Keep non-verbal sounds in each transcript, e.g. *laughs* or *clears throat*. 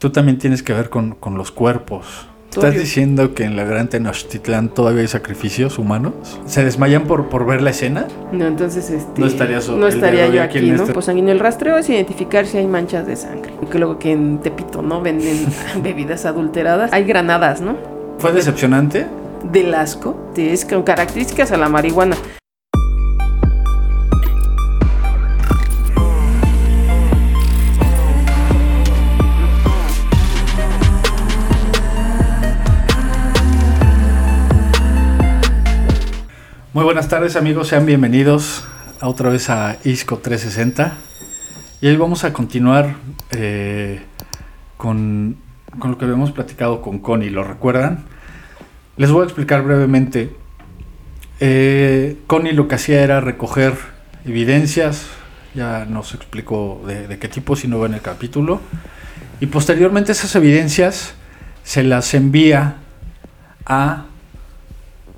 tú también tienes que ver con, con los cuerpos. ¿Estás diciendo que en la Gran Tenochtitlán todavía hay sacrificios humanos? ¿Se desmayan por, por ver la escena? No, entonces este, no estaría, no estaría yo aquí, ¿no? Este... Pues sanguíneo. El rastreo es identificar si hay manchas de sangre. Que luego que en Tepito, ¿no? Venden *laughs* bebidas adulteradas. Hay granadas, ¿no? ¿Fue decepcionante? Del asco. Es con características a la marihuana. Muy buenas tardes amigos, sean bienvenidos a otra vez a ISCO 360. Y hoy vamos a continuar eh, con, con, lo que habíamos platicado con Connie, ¿lo recuerdan? Les voy a explicar brevemente. Eh, Connie lo que hacía era recoger evidencias, ya nos explicó de, de qué tipo, si no va en el capítulo. Y posteriormente esas evidencias se las envía a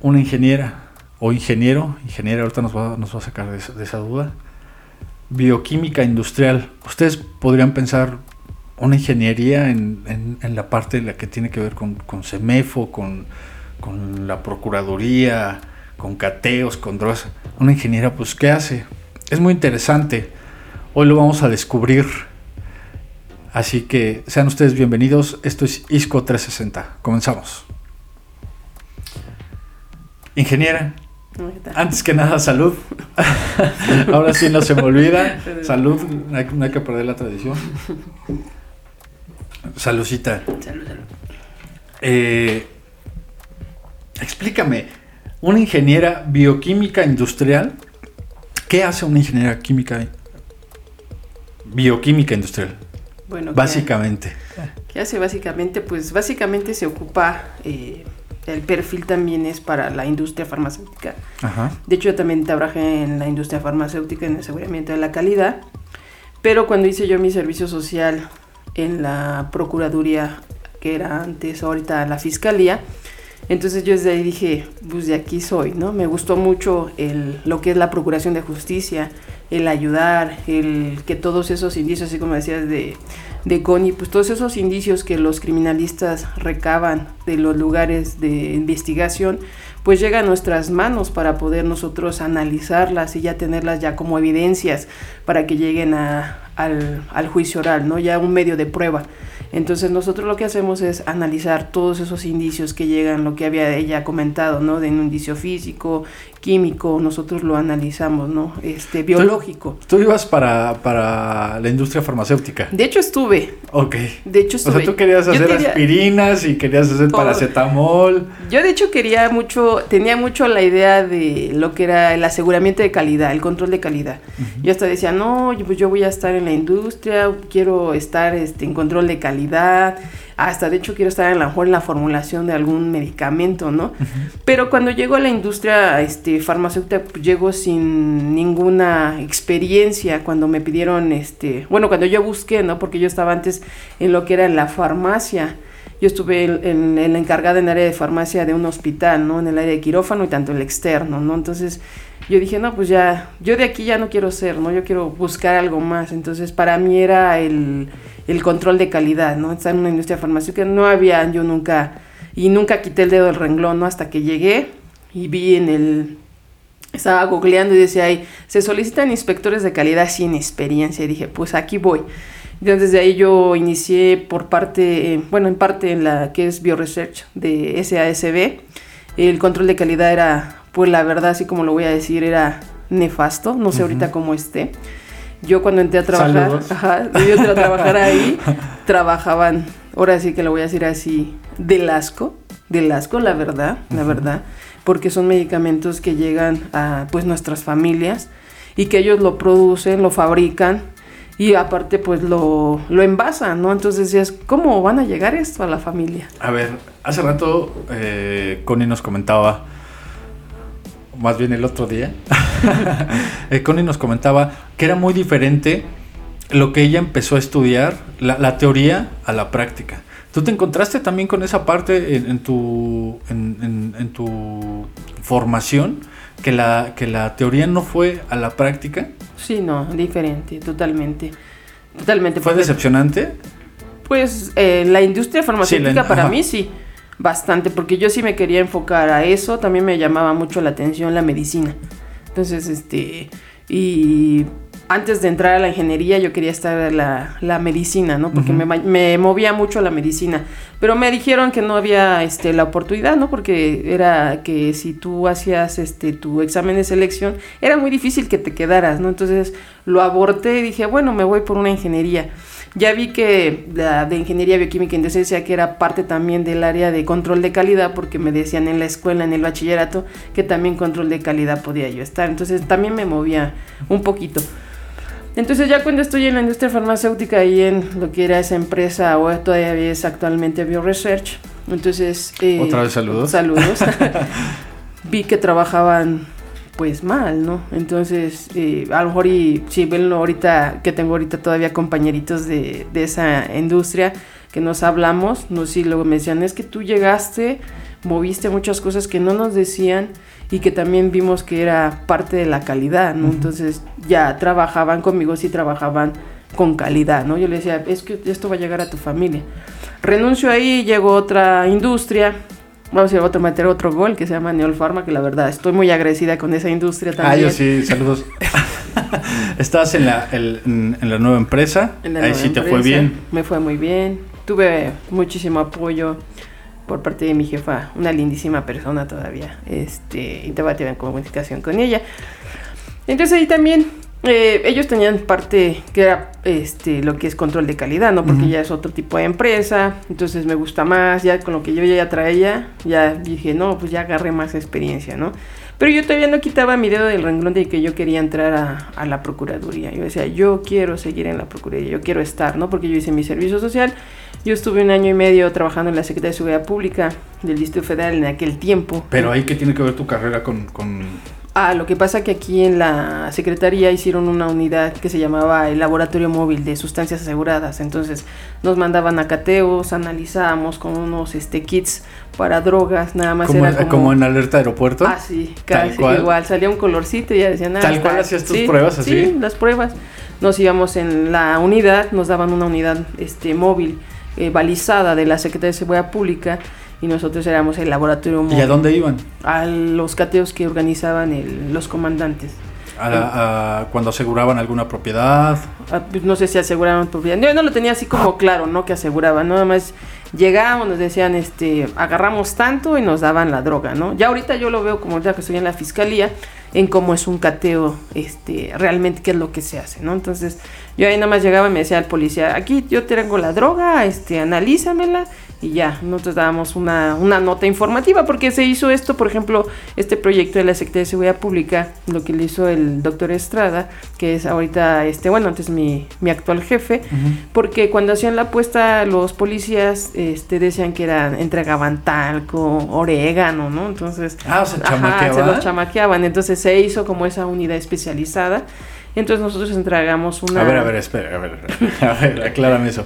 una ingeniera o ingeniero, ingeniero ahorita nos va, a sacar de, esa duda, bioquímica industrial. Ustedes podrían pensar una ingeniería en, la parte de la que tiene que ver con, con CEMEFO, con, la Procuraduría, con cateos, con drogas. Una ingeniera, pues, ¿qué hace? Es muy interesante. Hoy lo vamos a descubrir. Así que sean ustedes bienvenidos. Esto es ISCO 360. Comenzamos. Ingeniera, antes que nada, salud. *laughs* Ahora sí no se me olvida. Salud, no hay, que perder la tradición. Saludcita. Salud, salud. Eh, explícame, una ingeniera bioquímica industrial, ¿qué hace una ingeniera química bioquímica industrial? Bueno, básicamente. ¿qué, hace básicamente? Pues básicamente se ocupa eh, el perfil también es para la industria farmacéutica. De hecho, yo también trabajé en la industria farmacéutica, en el aseguramiento de la calidad. Pero cuando hice yo mi servicio social en la Procuraduría, que era antes, ahorita la Fiscalía, entonces yo desde ahí dije, pues de aquí soy, ¿no? Me gustó mucho el, lo que es la procuración de justicia, el ayudar, el que todos esos indicios, así como decías, de, de Connie, pues todos esos indicios que los criminalistas recaban de los lugares de investigación, pues llega a nuestras manos para poder nosotros analizarlas y ya tenerlas ya como evidencias para que lleguen a, al, al juicio oral, ¿no? Ya un medio de prueba. Entonces nosotros lo que hacemos es analizar todos esos indicios que llegan, lo que había ella comentado, ¿no? De un indicio físico, químico, nosotros lo analizamos, ¿no? Este, biológico. ¿Tú, ibas para, para la industria farmacéutica? De hecho estuve. Ok. De hecho estuve. O sea, tú querías hacer aspirinas y querías hacer paracetamol. Yo de hecho quería mucho, tenía mucho la idea de lo que era el aseguramiento de calidad, el control de calidad. Yo hasta decía, no, pues yo voy a estar en la industria, quiero estar este, en control de calidad hasta de hecho quiero estar a lo mejor en la formulación de algún medicamento, ¿no? Pero cuando llego a la industria este, farmacéutica, pues llego sin ninguna experiencia cuando me pidieron, este, bueno, cuando yo busqué, ¿no? Porque yo estaba antes en lo que era la farmacia. Yo estuve en, en, la encargada en el área de farmacia de un hospital, ¿no? En el área de quirófano y tanto el externo, ¿no? Entonces yo dije, no, pues ya, yo de aquí ya no quiero ser, ¿no? Yo quiero buscar algo más. Entonces para mí era el el control de calidad, ¿no? Está en una industria farmacéutica, no había yo nunca, y nunca quité el dedo del renglón, ¿no? Hasta que llegué y vi en el, estaba googleando y decía ahí, se solicitan inspectores de calidad sin experiencia, y dije, pues aquí voy. Entonces desde ahí yo inicié por parte, bueno, en parte en la que es BioResearch de SASB, el control de calidad era, pues la verdad, así como lo voy a decir, era nefasto, no sé ahorita cómo esté. Yo cuando entré a trabajar, ajá, yo entré a trabajar ahí, *laughs* trabajaban, ahora sí que lo voy a decir así, del asco, del asco, la verdad, la verdad, porque son medicamentos que llegan a pues nuestras familias y que ellos lo producen, lo fabrican y aparte pues lo, lo envasan, ¿no? Entonces decías, ¿cómo van a llegar esto a la familia? A ver, hace rato eh, Connie nos comentaba más bien el otro día, *laughs* eh, Connie nos comentaba que era muy diferente lo que ella empezó a estudiar, la, teoría a la práctica. ¿Tú te encontraste también con esa parte en, tu, en, tu formación? Que la, que la teoría no fue a la práctica. Sí, no, diferente, totalmente. Totalmente. ¿Fue decepcionante? Pues eh, la industria farmacéutica Sí, la- para ajá. mí sí, bastante, porque yo sí me quería enfocar a eso, también me llamaba mucho la atención la medicina. Entonces, este, y antes de entrar a la ingeniería yo quería estar en la, la medicina, ¿no? Porque me, me movía mucho la medicina. Pero me dijeron que no había este, la oportunidad, ¿no? Porque era que si tú hacías este, tu examen de selección, era muy difícil que te quedaras, ¿no? Entonces lo aborté y dije, bueno, me voy por una ingeniería. Ya vi que la de ingeniería bioquímica industrial decía que era parte también del área de control de calidad, porque me decían en la escuela, en el bachillerato, que también control de calidad podía yo estar. Entonces también me movía un poquito. Entonces ya cuando estoy en la industria farmacéutica y en lo que era esa empresa, o todavía es actualmente BioResearch, entonces... eh, Otra vez saludos. Saludos. *laughs* Vi que trabajaban pues mal, ¿no? Entonces, eh, a lo mejor y si ven ahorita, que tengo ahorita todavía compañeritos de, de esa industria que nos hablamos, no sé si luego me decían, es que tú llegaste, moviste muchas cosas que no nos decían y que también vimos que era parte de la calidad, ¿no? Entonces ya trabajaban conmigo, sí trabajaban con calidad, ¿no? Yo le decía, es que esto va a llegar a tu familia. Renuncio ahí, llego a otra industria, vamos a a meter otro gol que se llama Neolfarma, que la verdad estoy muy agradecida con esa industria Ah, también. yo sí, saludos. *laughs* Estás en la, el- en, en la nueva empresa. La Ahí nueva sí te fue bien. Me fue muy bien. Tuve muchísimo apoyo por parte de mi jefa, una lindísima persona todavía. Este, y todavía tengo comunicación con ella. Entonces ahí también eh, ellos tenían parte que era este lo que es control de calidad, ¿no? Porque Ujú. ya es otro tipo de empresa, entonces me gusta más, ya con lo que yo ya traía, ya dije, no, pues ya agarré más experiencia, ¿no? Pero yo todavía no quitaba mi dedo del renglón de que yo quería entrar a, a la Procuraduría. Yo decía, yo quiero seguir en la Procuraduría, yo quiero estar, ¿no? Porque yo hice mi servicio social. Yo estuve un año y medio trabajando en la Secretaría de Seguridad Pública del Distrito Federal en aquel tiempo. Pero ahí que tiene que ver tu carrera con... con- Ah, lo que pasa que aquí en la Secretaría hicieron una unidad que se llamaba el Laboratorio Móvil de Sustancias Aseguradas. Entonces nos mandaban a cateos, analizábamos con unos este, kits para drogas, nada más como, era como... como en alerta aeropuerto. Ah, sí, casi igual. Salía un colorcito y ya decían... ah, Tal cual hacías tus sí, pruebas, así. Sí, las pruebas. Nos íbamos en la unidad, nos daban una unidad este, móvil eh, balizada de la Secretaría de Seguridad Pública y nosotros éramos el laboratorio ¿Y a dónde iban? a los cateos que organizaban el- los comandantes. A la- a cuando aseguraban alguna propiedad. Ah, pues, No sé si aseguraban propiedad. Yo no lo tenía así como claro, ¿no? Que aseguraban. Nada más llegábamos, nos decían, este, agarramos tanto y nos daban la droga, ¿no? Ya ahorita yo lo veo como ya que estoy en la fiscalía, en cómo es un cateo, este, realmente qué es lo que se hace, ¿no? Entonces, yo ahí nada más llegaba y me decía al policía, aquí yo tengo la droga, este, analízamela y ya, nosotros dábamos una, una nota informativa porque se hizo esto, por ejemplo, este proyecto de la Secretaría de Seguridad Pública, lo que le hizo el doctor Estrada, que es ahorita, este, bueno, antes mi, mi actual jefe, porque cuando hacían la apuesta los policías este, decían que eran, entregaban talco, orégano, ¿no? Entonces, Ah, o sea, Ajá, se los chamaqueaban. Entonces se hizo como esa unidad especializada. Entonces nosotros entregamos una... A ver, a ver, espera, a ver, a ver, aclárame eso.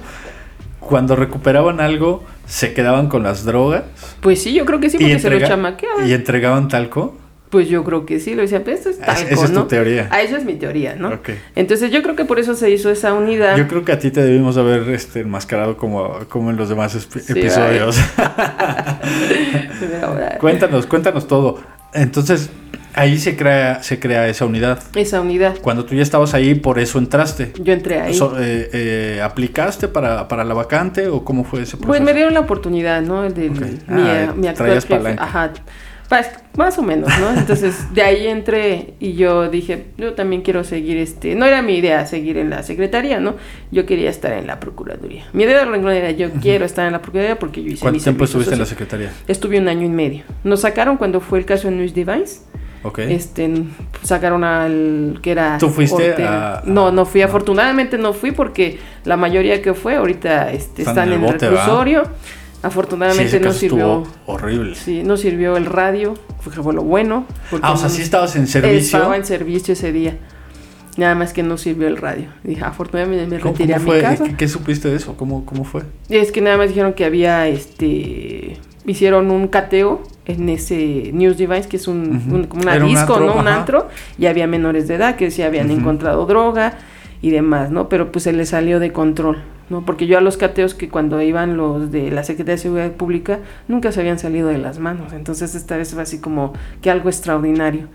Cuando recuperaban algo, se quedaban con las drogas Pues sí, yo creo que sí, porque se lo chamaqueaban. y entregaban talco. Pues yo creo que sí, lo decía, pues esto es Ah, talco, esa es tu ¿no? teoría. Ah, esa es mi teoría, ¿no? Ok. Entonces yo creo que por eso se hizo esa unidad. Yo creo que a ti te debimos haber este, enmascarado como, como en los demás Sí, episodios. *laughs* Cuéntanos, cuéntanos todo. Entonces, ahí se crea, se crea esa unidad. esa unidad. Cuando tú ya estabas ahí, por eso entraste. Yo entré ahí. So- eh, eh, ¿Aplicaste para, para la vacante o cómo fue ese proceso? Pues me dieron la oportunidad, ¿no? El Ok. mi, Ah, mi actual jefe. Ajá. Pues, más o menos, ¿no? Entonces, *laughs* de ahí entré y yo dije, yo también quiero seguir este. No era mi idea seguir en la secretaría, ¿no? Yo quería estar en la procuraduría. Mi idea renglón era yo quiero estar en la procuraduría porque yo hice ¿Cuánto mi tiempo estuviste en la secretaría? Estuve un año y medio. Nos sacaron cuando fue el caso de News Device. Ok. Este, sacaron al que era. ¿Tú fuiste Ortega. a- No, no fui. no. Afortunadamente no fui porque la mayoría que fue ahorita este, Están están, en el bote, Afortunadamente no sirvió. horrible. Sí, no sirvió el radio, fue lo bueno. Ah, o sea, sí estabas en servicio. Estaba en servicio ese día. Nada más que no sirvió el radio. Dije, afortunadamente me ¿Cómo, retiré a mi casa. ¿Qué, qué supiste de eso? ¿Cómo, cómo fue? Es que nada más dijeron que había, este, hicieron un cateo en ese News Device, que es un, Ujú. un- como una Era un disco, antro, ¿no? Un ajá. antro, y había menores de edad que sí habían encontrado droga y demás, ¿no? Pero pues se les salió de control. ¿no? Porque yo a los cateos que cuando iban los de la Secretaría de Seguridad Pública nunca se habían salido de las manos. Entonces esta vez fue así como que algo extraordinario.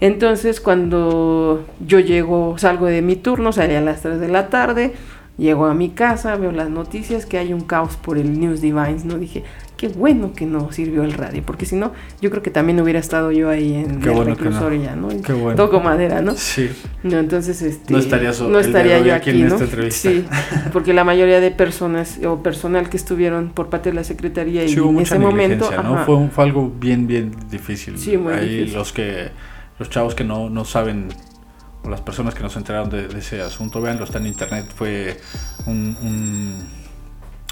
Entonces cuando yo llego, salgo de mi turno, salí a las 3 de la tarde, llego a mi casa, veo las noticias que hay un caos por el News Divines, ¿no? Dije, qué bueno que no sirvió el radio, porque si no, yo creo que también hubiera estado yo ahí en Qué el bueno no. ya, ¿no? Qué bueno. Toco madera, ¿no? Sí. No, entonces este No estaría so- no estaría yo aquí aquí, en ¿no? esta entrevista. Sí, *laughs* porque la mayoría de personas o personal que estuvieron por parte de la secretaría Sí, y hubo en mucha ese momento, ¿no? ajá, Fue, un- fue algo bien, bien difícil. Sí, muy Ahí difícil. los que, los chavos que no, no saben, o las personas que no se enteraron de, de ese asunto, veanlo, está en internet, fue un, un,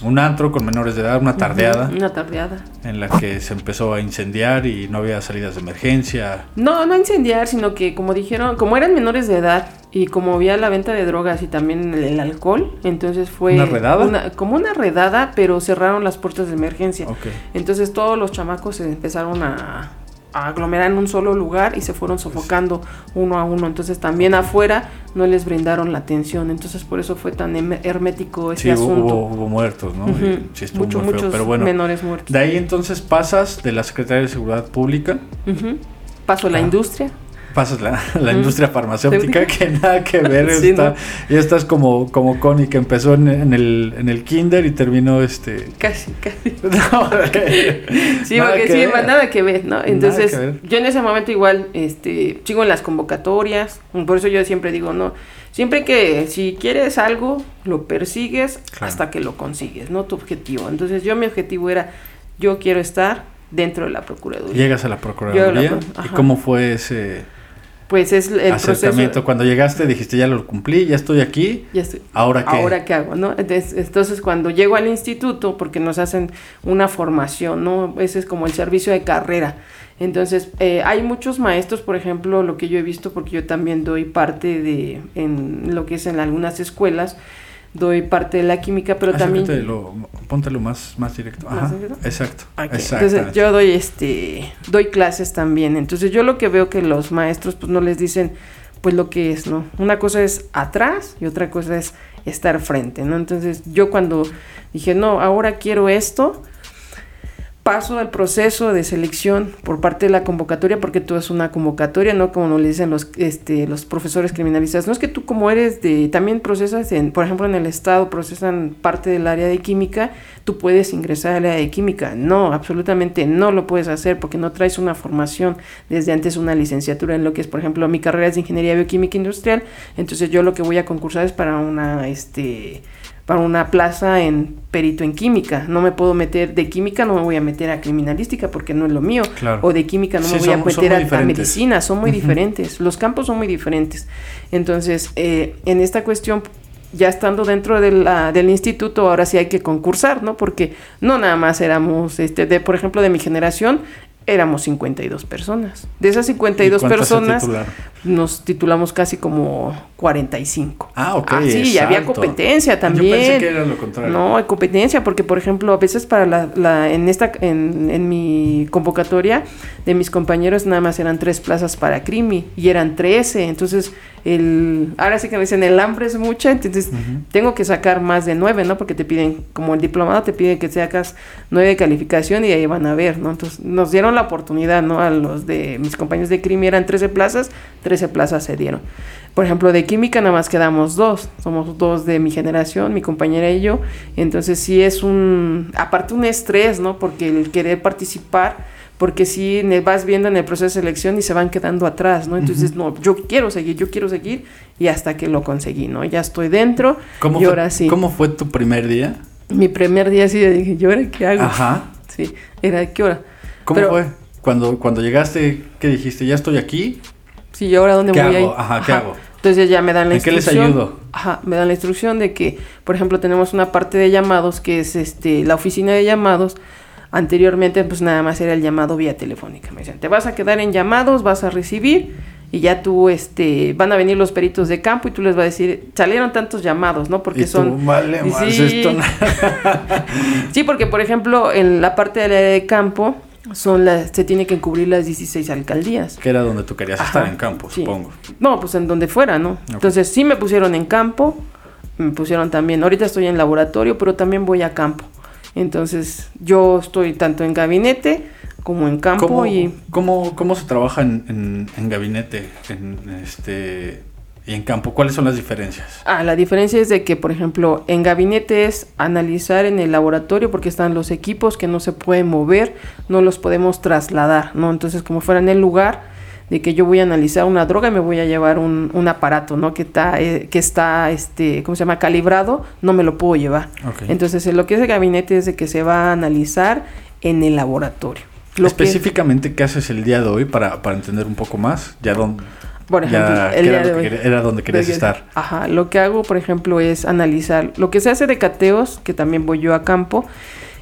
un antro con menores de edad, una tardeada, Una tardeada. en la que se empezó a incendiar y no había salidas de emergencia. No, no incendiar, sino que como dijeron, como eran menores de edad y como había la venta de drogas y también el, el alcohol, entonces fue ¿Una redada? una- como una redada, pero cerraron las puertas de emergencia. Ok. Entonces todos los chamacos se empezaron a aglomerar en un solo lugar y se fueron sofocando uno a uno. Entonces también afuera no les brindaron la atención. Entonces por eso fue tan hermético ese Sí, hubo, asunto. hubo, hubo muertos, ¿no? Sí Mucho- muy feo, muchos pero bueno. menores muertos. De ahí entonces pasas de la Secretaría de Seguridad Pública, Ujú. Paso a la Ah. industria. Pasas la, *laughs* la industria farmacéutica, que nada que ver, *laughs* Sí, está, ¿no? y estás como, como Connie, que empezó en, en el, en el kinder y terminó este... Casi, casi. *laughs* No, Sí, nada porque que sí, ver. nada que ver, ¿no? Entonces, ver. yo en ese momento igual, este, sigo en las convocatorias, por eso yo siempre digo, no, siempre que si quieres algo, lo persigues Claro. hasta que lo consigues, ¿no? Tu objetivo. Entonces, yo mi objetivo era, yo quiero estar dentro de la Procuraduría. Llegas a la Procuraduría, la- ¿y cómo fue ese Pues es el acercamiento? proceso... Cuando llegaste dijiste, ya lo cumplí, ya estoy aquí, Ya estoy. ¿ahora qué? ¿Ahora qué hago? ¿no? Entonces, entonces, cuando llego al instituto, porque nos hacen una formación, ¿no? Ese es como el servicio de carrera. Entonces, eh, hay muchos maestros, por ejemplo, lo que yo he visto, porque yo también doy parte de, en lo que es en algunas escuelas, doy parte de la química, pero también... Acércatelo, póntelo más, más directo. ¿Más Ajá, directo? exacto. Exacto. Entonces yo doy este doy clases también. Entonces yo lo que veo que los maestros pues no les dicen pues lo que es, ¿no? Una cosa es atrás y otra cosa es estar frente, ¿no? Entonces yo cuando dije, "No, ahora quiero esto", paso al proceso de selección por parte de la convocatoria porque tú es una convocatoria, no como le dicen los este los profesores criminalistas. No es que tú como eres de también procesas en, por ejemplo, en el estado procesan parte del área de química, tú puedes ingresar al área de química. No, absolutamente no lo puedes hacer porque no traes una formación desde antes una licenciatura en lo que es, por ejemplo, mi carrera es de ingeniería bioquímica industrial, entonces yo lo que voy a concursar es para una este para una plaza en perito en química. No me puedo meter de química, no me voy a meter a criminalística porque no es lo mío. Claro. O de química no Sí, me voy son- a meter a- medicina, son muy diferentes. Los campos son muy diferentes. Entonces, eh, en esta cuestión, ya estando dentro de la- del instituto, ahora sí hay que concursar, ¿no? Porque no nada más éramos, este, de, por ejemplo, de mi generación, éramos 52 personas. De esas ¿Y 52 cuántas se personas, nos titulamos casi como 45. Ah, ok. Ah, sí, y había competencia Yo también. pensé que era lo contrario. No, hay competencia, porque por ejemplo, a veces para la, la- en esta, en, en mi convocatoria de mis compañeros nada más eran tres plazas para crimi y eran 13, entonces el, ahora sí que me dicen el hambre es mucha, entonces tengo que sacar más de nueve, ¿no? Porque te piden, como el diplomado te pide que sacas nueve de calificación y ahí van a ver, ¿no? Entonces nos dieron la oportunidad, ¿no? A los de mis compañeros de crimi eran 13 plazas, 13 plazas se dieron. Por ejemplo, de química nada más quedamos dos, somos dos de mi generación, mi compañera y yo, entonces sí es un, aparte un estrés, ¿no? Porque el querer participar, porque sí ne- vas viendo en el proceso de selección y se van quedando atrás, ¿no? Entonces, no, yo quiero seguir, yo quiero seguir y hasta que lo conseguí, ¿no? Ya estoy dentro ¿Cómo, y fue, ahora sí. ¿Cómo fue tu primer día? Mi primer día sí, dije, ¿y ahora qué hago? Ajá. Sí, era ¿qué hora? ¿Cómo Pero- fue? Cuando, cuando llegaste, ¿qué dijiste? ¿Ya estoy aquí? Sí, ¿y ahora dónde ¿Qué voy hago? Ajá, ¿qué hago? Entonces ya me dan la ¿En qué les instrucción. ayudo? Ajá, me dan la instrucción de que, por ejemplo, tenemos una parte de llamados que es este la oficina de llamados. Anteriormente, pues nada más era el llamado vía telefónica. Me decían, te vas a quedar en llamados, vas a recibir y ya tú, este, van a venir los peritos de campo y tú les vas a decir, salieron tantos llamados, ¿no? Porque Y tú, son... vale, más Sí. esto *laughs* Sí, porque por ejemplo, en la parte del área de campo son las, se tiene que cubrir las 16 alcaldías. que era donde tú querías Ajá, estar en campo, sí. supongo. No, pues en donde fuera, ¿no? Entonces sí me pusieron en campo, me pusieron también, ahorita estoy en laboratorio, pero también voy a campo. Entonces yo estoy tanto en gabinete como en campo ¿Cómo, y... ¿cómo, cómo se trabaja en, en, en gabinete en, este, y en campo? ¿Cuáles son las diferencias? Ah, la diferencia es de que, por ejemplo, en gabinete es analizar en el laboratorio porque están los equipos que no se pueden mover, no los podemos trasladar, ¿no? Entonces, como fuera en el lugar de que yo voy a analizar una droga y me voy a llevar un, un aparato, ¿no? Que está, eh, que está, este, ¿cómo se llama? Calibrado, no me lo puedo llevar. Entonces, lo que es el gabinete es de que se va a analizar en el laboratorio. Lo que- Específicamente, ¿qué haces el día de hoy para, para entender un poco más? Ya don, por ejemplo, ya, el ¿qué día era, de que donde querías estar. Ajá, lo que hago, por ejemplo, es analizar lo que se hace de cateos, que también voy yo a campo,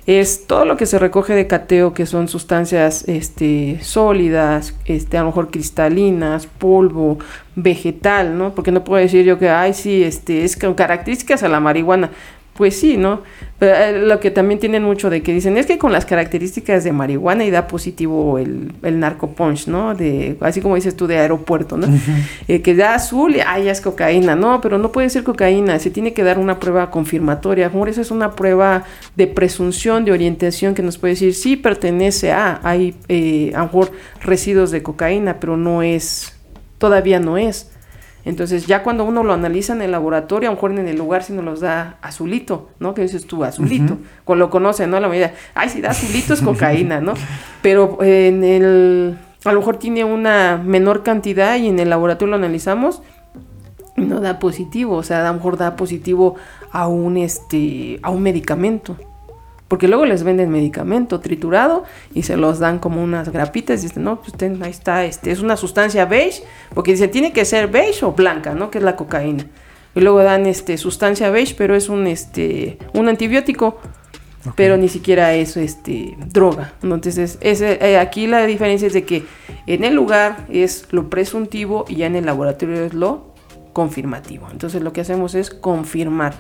es todo lo que se recoge de cateo, que son sustancias este, sólidas, este, a lo mejor cristalinas, polvo, vegetal, ¿no? Porque no puedo decir yo que, ay, sí, este, es con características a la marihuana. Pues sí, ¿no? Pero eh, lo que también tienen mucho de que dicen es que con las características de marihuana y da positivo el, el narcopunch, ¿no? De, así como dices tú, de aeropuerto, ¿no? Eh, que da azul y ay, ya es cocaína. No, pero no puede ser cocaína. Se tiene que dar una prueba confirmatoria. Por eso es una prueba de presunción, de orientación que nos puede decir sí pertenece a. Hay eh, a lo mejor residuos de cocaína, pero no es, todavía no es. Entonces, ya cuando uno lo analiza en el laboratorio, a lo mejor en el lugar sí nos los da azulito, ¿no? Que dices tú, azulito. Ujú. Cuando lo conocen, ¿no? La medida, ay, si da azulito es *laughs* cocaína, ¿no? Pero en el, a lo mejor tiene una menor cantidad y en el laboratorio lo analizamos y no da positivo, o sea, a lo mejor da positivo a un, este, a un medicamento. Porque luego les venden medicamento triturado y se los dan como unas grapitas y dicen, no, pues ten, ahí está, este, es una sustancia beige, porque dice, tiene que ser beige o blanca, ¿no? Que es la cocaína. Y luego dan este sustancia beige, pero es un este un antibiótico, Ok. pero ni siquiera es este droga. Entonces, ese, eh, aquí la diferencia es de que en el lugar es lo presuntivo y ya en el laboratorio es lo confirmativo. Entonces, lo que hacemos es confirmar.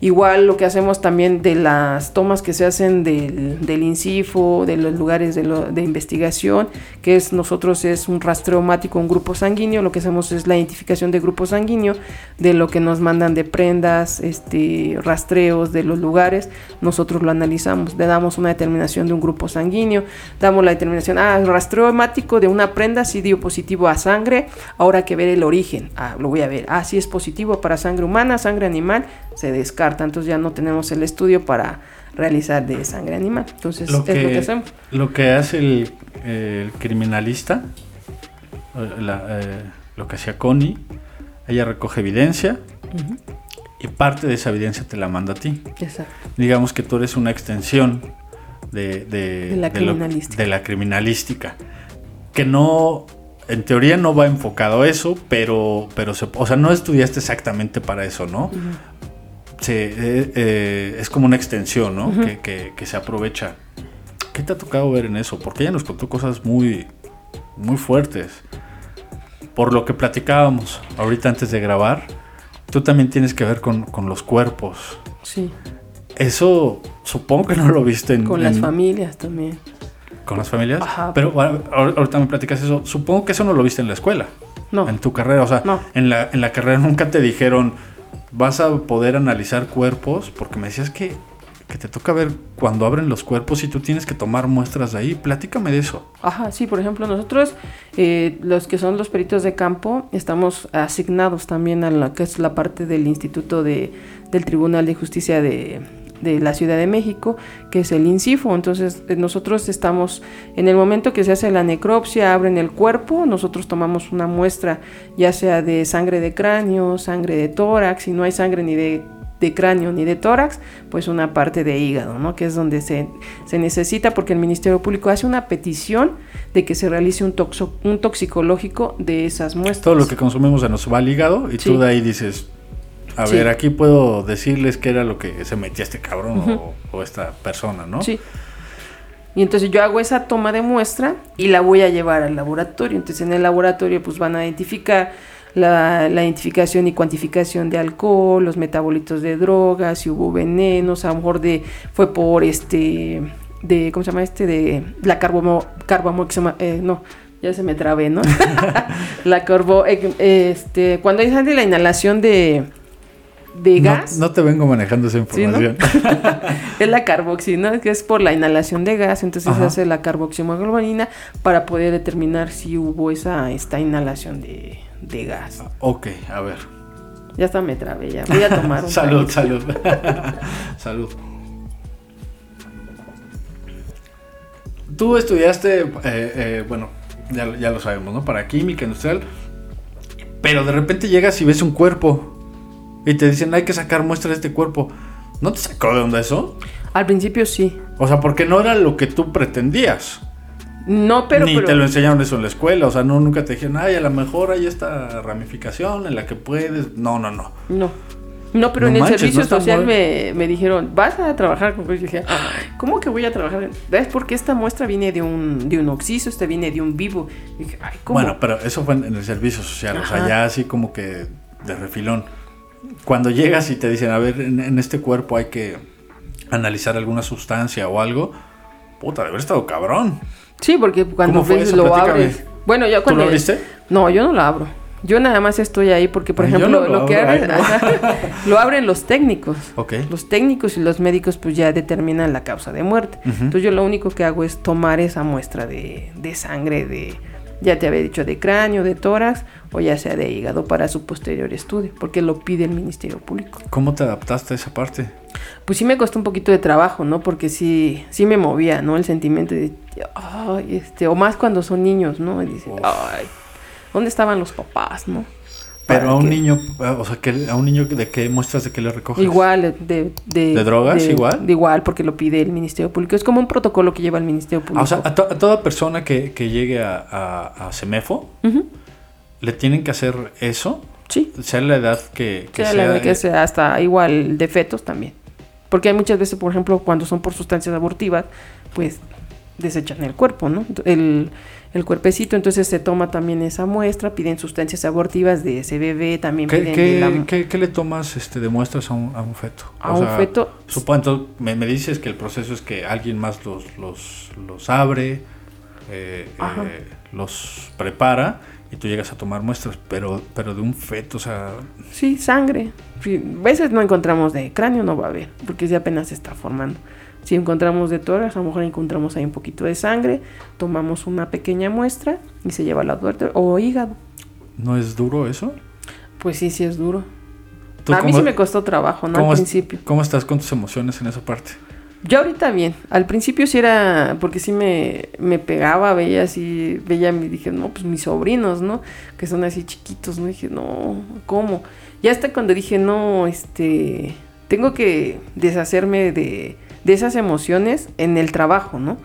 Igual lo que hacemos también de las tomas que se hacen del, del INCIFO, de los lugares de, investigación, que es nosotros es un rastreo mático, un grupo sanguíneo, lo que hacemos es la identificación de grupo sanguíneo, de lo que nos mandan de prendas, este, rastreos de los lugares, nosotros lo analizamos, le damos una determinación de un grupo sanguíneo, damos la determinación, ah, rastreo hemático de una prenda sí dio positivo a sangre, ahora hay que ver el origen, ah, lo voy a ver, ah, sí es positivo para sangre humana, sangre animal, se descarta, entonces ya no tenemos el estudio para realizar de sangre animal, entonces Lo es lo que que, hacemos. lo que hace el, el criminalista, eh, la, eh, lo que hacía Connie, ella recoge evidencia y parte de esa evidencia te la manda a ti. Exacto. Digamos que tú eres una extensión de, de, De la lo- criminalística. de la criminalística. Que no, en teoría no va enfocado a eso, pero, pero se- o sea, no estudiaste exactamente para eso, ¿no? Se, eh, eh, es como una extensión, ¿no? Que, que- que se aprovecha. ¿Qué te ha tocado ver en eso? Porque ella nos contó cosas muy, muy fuertes. Por lo que platicábamos ahorita antes de grabar, tú también tienes que ver con, con los cuerpos. Sí, Eso supongo que no lo viste en, con las familias también. con las familias. Ajá. Pero bueno, ahorita me platicas eso. Supongo que eso no lo viste en la escuela, No, en tu carrera. O sea, No. en, la, en la carrera nunca te dijeron vas a poder analizar cuerpos, porque me decías que, que te toca ver cuando abren los cuerpos y tú tienes que tomar muestras de ahí. Platícame de eso. Ajá, sí, por ejemplo, nosotros, eh, los que son los peritos de campo, estamos asignados también a la que es la parte del Instituto de, del Tribunal de Justicia de, de la Ciudad de México, que es el INCIFO. Entonces, eh, nosotros estamos, en el momento que se hace la necropsia, abren el cuerpo, nosotros tomamos una muestra, ya sea de sangre de cráneo, sangre de tórax, si no hay sangre ni de de cráneo ni de tórax, pues una parte de hígado, ¿no? Que es donde se, se necesita porque el Ministerio Público hace una petición de que se realice un, toxo- un toxicológico de esas muestras. Todo lo que consumimos se nos va al hígado y Sí. tú de ahí dices, a Sí. ver, aquí puedo decirles qué era lo que se metía este cabrón o, o esta persona, ¿no? Sí. Y entonces yo hago esa toma de muestra y la voy a llevar al laboratorio. Entonces en el laboratorio pues van a identificar la, la identificación y cuantificación de alcohol, los metabolitos de drogas, si hubo venenos, a lo mejor de, fue por este, de, ¿cómo se llama este? De la carbomo, carbomoxima, eh, no, ya se me trabé, ¿no? *laughs* la carbo, eh, este, cuando hay la inhalación de, de gas. No, te vengo manejando esa información. *laughs* es la carboxina, que es por la inhalación de gas, entonces se hace la carboximoglobalina para poder determinar si hubo esa esta inhalación de, de gas. Ok, a ver. Ya está me trabé, ya. Voy a tomar *laughs* un Salud, salud. *laughs* salud. Tú estudiaste, eh, eh, bueno, ya, ya, lo sabemos, ¿no? Para química industrial. Pero de repente llegas y ves un cuerpo. Y te dicen, hay que sacar muestras de este cuerpo. ¿No te sacó de onda eso? Al principio sí. O sea, porque no era lo que tú pretendías. No, pero. Ni te lo enseñaron eso en la escuela. O sea, no, nunca te dijeron, ay, a lo mejor hay esta ramificación en la que puedes. No, no, no. No. No, pero en el servicio social me, me, dijeron, vas a trabajar con Y dije, ¿cómo que voy a trabajar? ¿Ves? Porque esta muestra viene de un, de un oxiso, esta viene de un vivo. dije, Ay, ¿cómo? Bueno, pero eso fue en el servicio social, o sea, ya así como que de refilón. Cuando llegas y te dicen, a ver, en, este cuerpo hay que analizar alguna sustancia o algo, puta, de haber estado cabrón. Sí, porque cuando ves, lo abres. Bueno, cuando. ¿Tú lo abriste? No, yo no lo abro. Yo nada más estoy ahí porque, por ejemplo, lo, que abren, lo abren los técnicos. Los técnicos y los médicos pues ya determinan la causa de muerte. Entonces yo lo único que hago es tomar esa muestra de, de, sangre de, ya te había dicho, de cráneo, de tórax o ya sea de hígado para su posterior estudio, porque lo pide el Ministerio Público. ¿Cómo te adaptaste a esa parte? Pues sí me costó un poquito de trabajo, ¿no? Porque sí, sí me movía, ¿no? El sentimiento de, este, o más cuando son niños, ¿no? Y dice, ay ¿Dónde estaban los papás, no? Pero a un niño, o sea, que a un niño de qué muestras de qué le recoges? Igual, de... ¿De, ¿De drogas igual? De igual, porque lo pide el Ministerio Público. Es como un protocolo que lleva el Ministerio Público. Ah, o sea, a, toda persona que, llegue a, a, CEMEFO, ¿le tienen que hacer eso? Sí. Sea la edad que, sea. la edad que sea, hasta igual de fetos también. Porque hay muchas veces, por ejemplo, cuando son por sustancias abortivas, pues desechan el cuerpo, ¿no? El el cuerpecito, entonces se toma también esa muestra, piden sustancias abortivas de ese bebé, también ¿Qué, piden... ¿qué, le tomas este, de muestras a un, a un feto? A un feto... Supongo, me, me, dices que el proceso es que alguien más los, los, los abre, eh, eh, los prepara y tú llegas a tomar muestras, pero, pero de un feto, o sea... Sí, sangre. A veces no encontramos de cráneo, no va a haber, porque ya apenas se está formando. Si encontramos de tórax, a lo mejor encontramos ahí un poquito de sangre, tomamos una pequeña muestra y se lleva la duerte o hígado. ¿No es duro eso? Pues sí, sí es duro. A mí sí me costó trabajo, ¿no? Al principio. ¿Cómo estás con tus emociones en esa parte? Yo ahorita bien. Al principio sí era, porque sí me, me pegaba, veía así, veía y dije, no, pues mis sobrinos, ¿no? Que son así chiquitos, ¿no? dije, no, ¿cómo? Y hasta cuando dije, no, este, tengo que deshacerme de, de esas emociones en el trabajo, ¿no?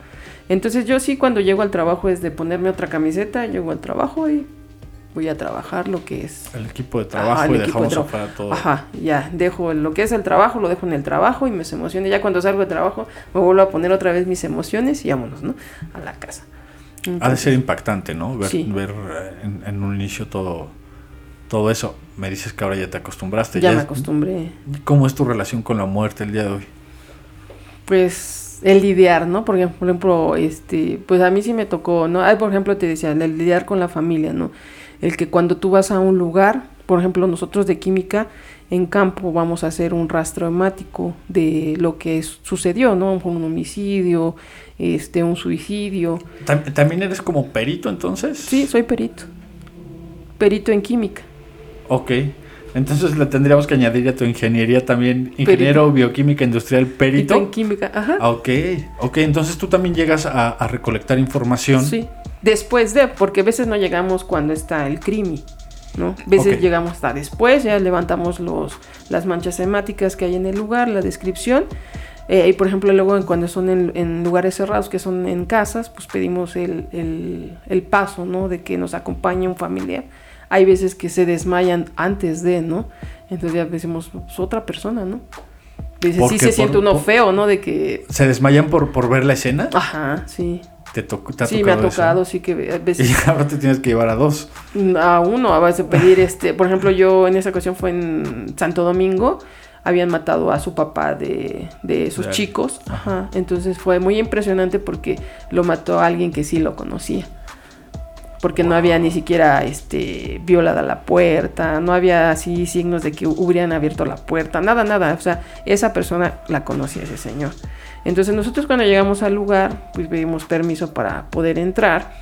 Entonces yo sí cuando llego al trabajo es de ponerme otra camiseta, llego al trabajo y voy a trabajar lo que es el equipo de trabajo y dejamos afuera todo. Ajá, ya dejo lo que es el trabajo, lo dejo en el trabajo y me emociona. Ya cuando salgo de trabajo me vuelvo a poner otra vez mis emociones y vámonos, ¿no? A la casa. ha de ser impactante, ¿no? Ver, ver eh, en, un inicio todo todo eso. Me dices que ahora ya te acostumbraste. Ya, ya me acostumbré. ¿Cómo es tu relación con la muerte el día de hoy? Pues el lidiar, ¿no? Porque, por ejemplo, este, pues a mí sí me tocó, ¿no? Ay, por ejemplo, te decía, el lidiar con la familia, ¿no? El que cuando tú vas a un lugar, por ejemplo, nosotros de química, en campo vamos a hacer un rastro hemático de lo que sucedió, ¿no? Un homicidio, este, un suicidio. ¿También eres como perito entonces? Sí, soy perito. Perito en química. Ok. Entonces le tendríamos que añadir a tu ingeniería también ingeniero bioquímica industrial perito. En química, ajá. Ah, ok, ok, entonces tú también llegas a, recolectar información. Sí, después de, porque a veces no llegamos cuando está el crimi, ¿no? A veces llegamos hasta después, ya levantamos los, las manchas semáticas que hay en el lugar, la descripción. Eh, y por ejemplo, luego cuando son en, lugares cerrados, que son en casas, pues pedimos el, el, el paso, ¿no? De que nos acompañe un familiar hay veces que se desmayan antes de, ¿no? Entonces ya decimos, pues otra persona, ¿no? Dice, sí se siente uno feo, ¿no? De que... ¿Se desmayan por, por ver la escena? Ajá, sí. ¿Te, to sí, me ha tocado, sí que a veces... *laughs* Y ahora te tienes que llevar a dos. A uno, a veces pedir este... Por ejemplo, yo en esa ocasión fue en Santo Domingo, habían matado a su papá de, de sus chicos. Ajá. Entonces fue muy impresionante porque lo mató a alguien que sí lo conocía. Porque no había ni siquiera este violada la puerta, no había así signos de que hubieran abierto la puerta, nada, nada, o sea, esa persona la conocía ese señor. Entonces nosotros cuando llegamos al lugar, pues pedimos permiso para poder entrar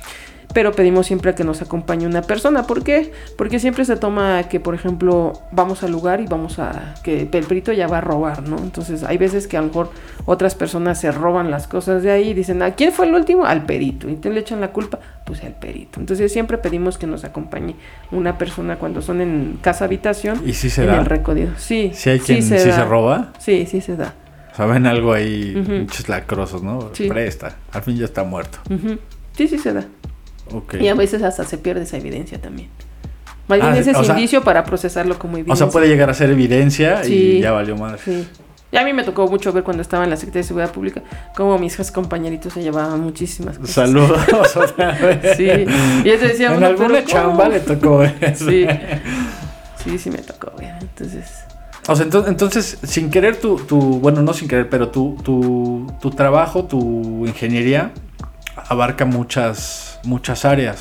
pero pedimos siempre que nos acompañe una persona. ¿Por qué? Porque siempre se toma que, por ejemplo, vamos al lugar y vamos a. que el perito ya va a robar, ¿no? Entonces hay veces que a lo mejor otras personas se roban las cosas de ahí y dicen, ¿a quién fue el último? Al perito. Y te le echan la culpa, pues al perito. Entonces siempre pedimos que nos acompañe una persona cuando son en casa habitación. ¿Y si se en da? el recorrido. Sí. ¿Si hay quien se sí se roba? Sí, sí se da. Saben algo ahí, muchos lacrosos, ¿no? Sí. Presta. Al fin ya está muerto. Sí, sí se da. Y a veces hasta se pierde esa evidencia también. Más bien Ah, ese es o sea- indicio para procesarlo como O evidencia. sea, puede llegar a ser evidencia Sí. y ya valió madre. Sí. Y a mí me tocó mucho ver cuando estaba en la Secretaría de Seguridad Pública cómo mis compañeritos se llevaban muchísimas cosas. Saludos otra *laughs* vez. Sí. Y yo decía, en bueno, alguna chamba le tocó *laughs* eso. Sí. Sí, sí me tocó ver. Entonces, O sea, entonces, entonces, sin querer tu, tu, bueno, no sin querer, pero tu, tu, tu trabajo, tu ingeniería abarca muchas, muchas áreas.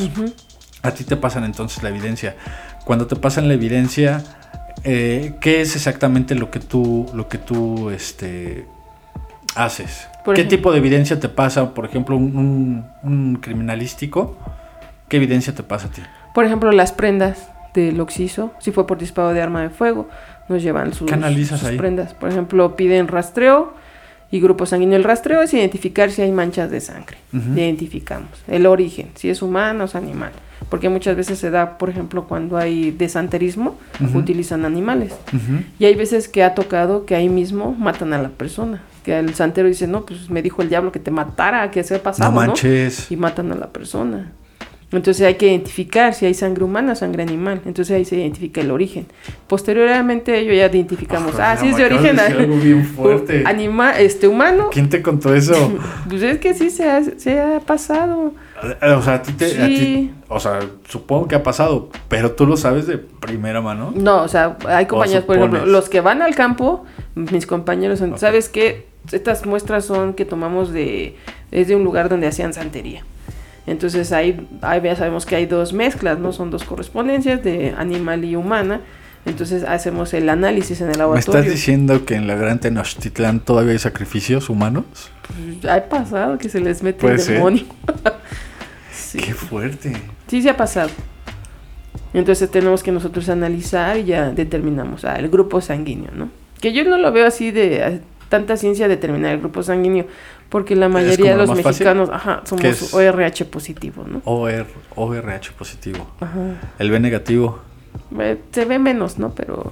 A ti te pasan entonces la evidencia. Cuando te pasan la evidencia, eh, ¿qué es exactamente lo que tú, lo que tú, este, haces? Por ¿Qué ejemplo- tipo de evidencia te pasa? Por ejemplo, un, un- un criminalístico, ¿qué evidencia te pasa a ti? por ejemplo, las prendas del occiso, si fue por disparo de arma de fuego, nos llevan sus, ¿Qué analizas sus ahí? prendas. Por ejemplo, piden rastreo y grupo sanguíneo. El rastreo es identificar si hay manchas de sangre. Identificamos. El origen, si es humano o es animal. Porque muchas veces se da, por ejemplo, cuando hay desanterismo, utilizan animales. Y hay veces que ha tocado que ahí mismo matan a la persona. Que el santero dice, no, pues me dijo el diablo que te matara, que se ha pasado, No ¿no? manches. Y matan a la persona. Entonces hay que identificar si hay sangre humana o sangre animal. Entonces ahí se identifica el origen. Posteriormente ello ya identificamos, ah, sí es de origen de algo bien *laughs* fuerte. anima, este humano. ¿Quién te contó eso? *laughs* Pues es que sí se ha, se ha pasado. o sea, a ti te, a ti- o sea, supongo que ha pasado, pero tú lo sabes de primera mano. No, o sea, hay compañeros, por ejemplo, los que van al campo, mis compañeros, son. ¿sabes qué? Estas muestras son que tomamos de, es de un lugar donde hacían santería. Entonces ahí, ahí ya sabemos que hay dos mezclas, ¿no? Son dos correspondencias de animal y humana. Entonces hacemos el análisis en el ¿Me laboratorio. estás diciendo que en la Gran Tenochtitlán todavía hay sacrificios humanos? Pues, ha pasado que se les mete el demonio. *laughs* sí. Qué fuerte. Sí, se ha pasado. Entonces tenemos que nosotros analizar y ya determinamos ah, el grupo sanguíneo, ¿no? Que yo no lo veo así de tanta ciencia determinar el grupo sanguíneo, porque la mayoría de lo los mexicanos, ajá, somos ORH positivo, ¿no? OR, ORH positivo. Ajá. El B negativo. Se ve menos, ¿no? Pero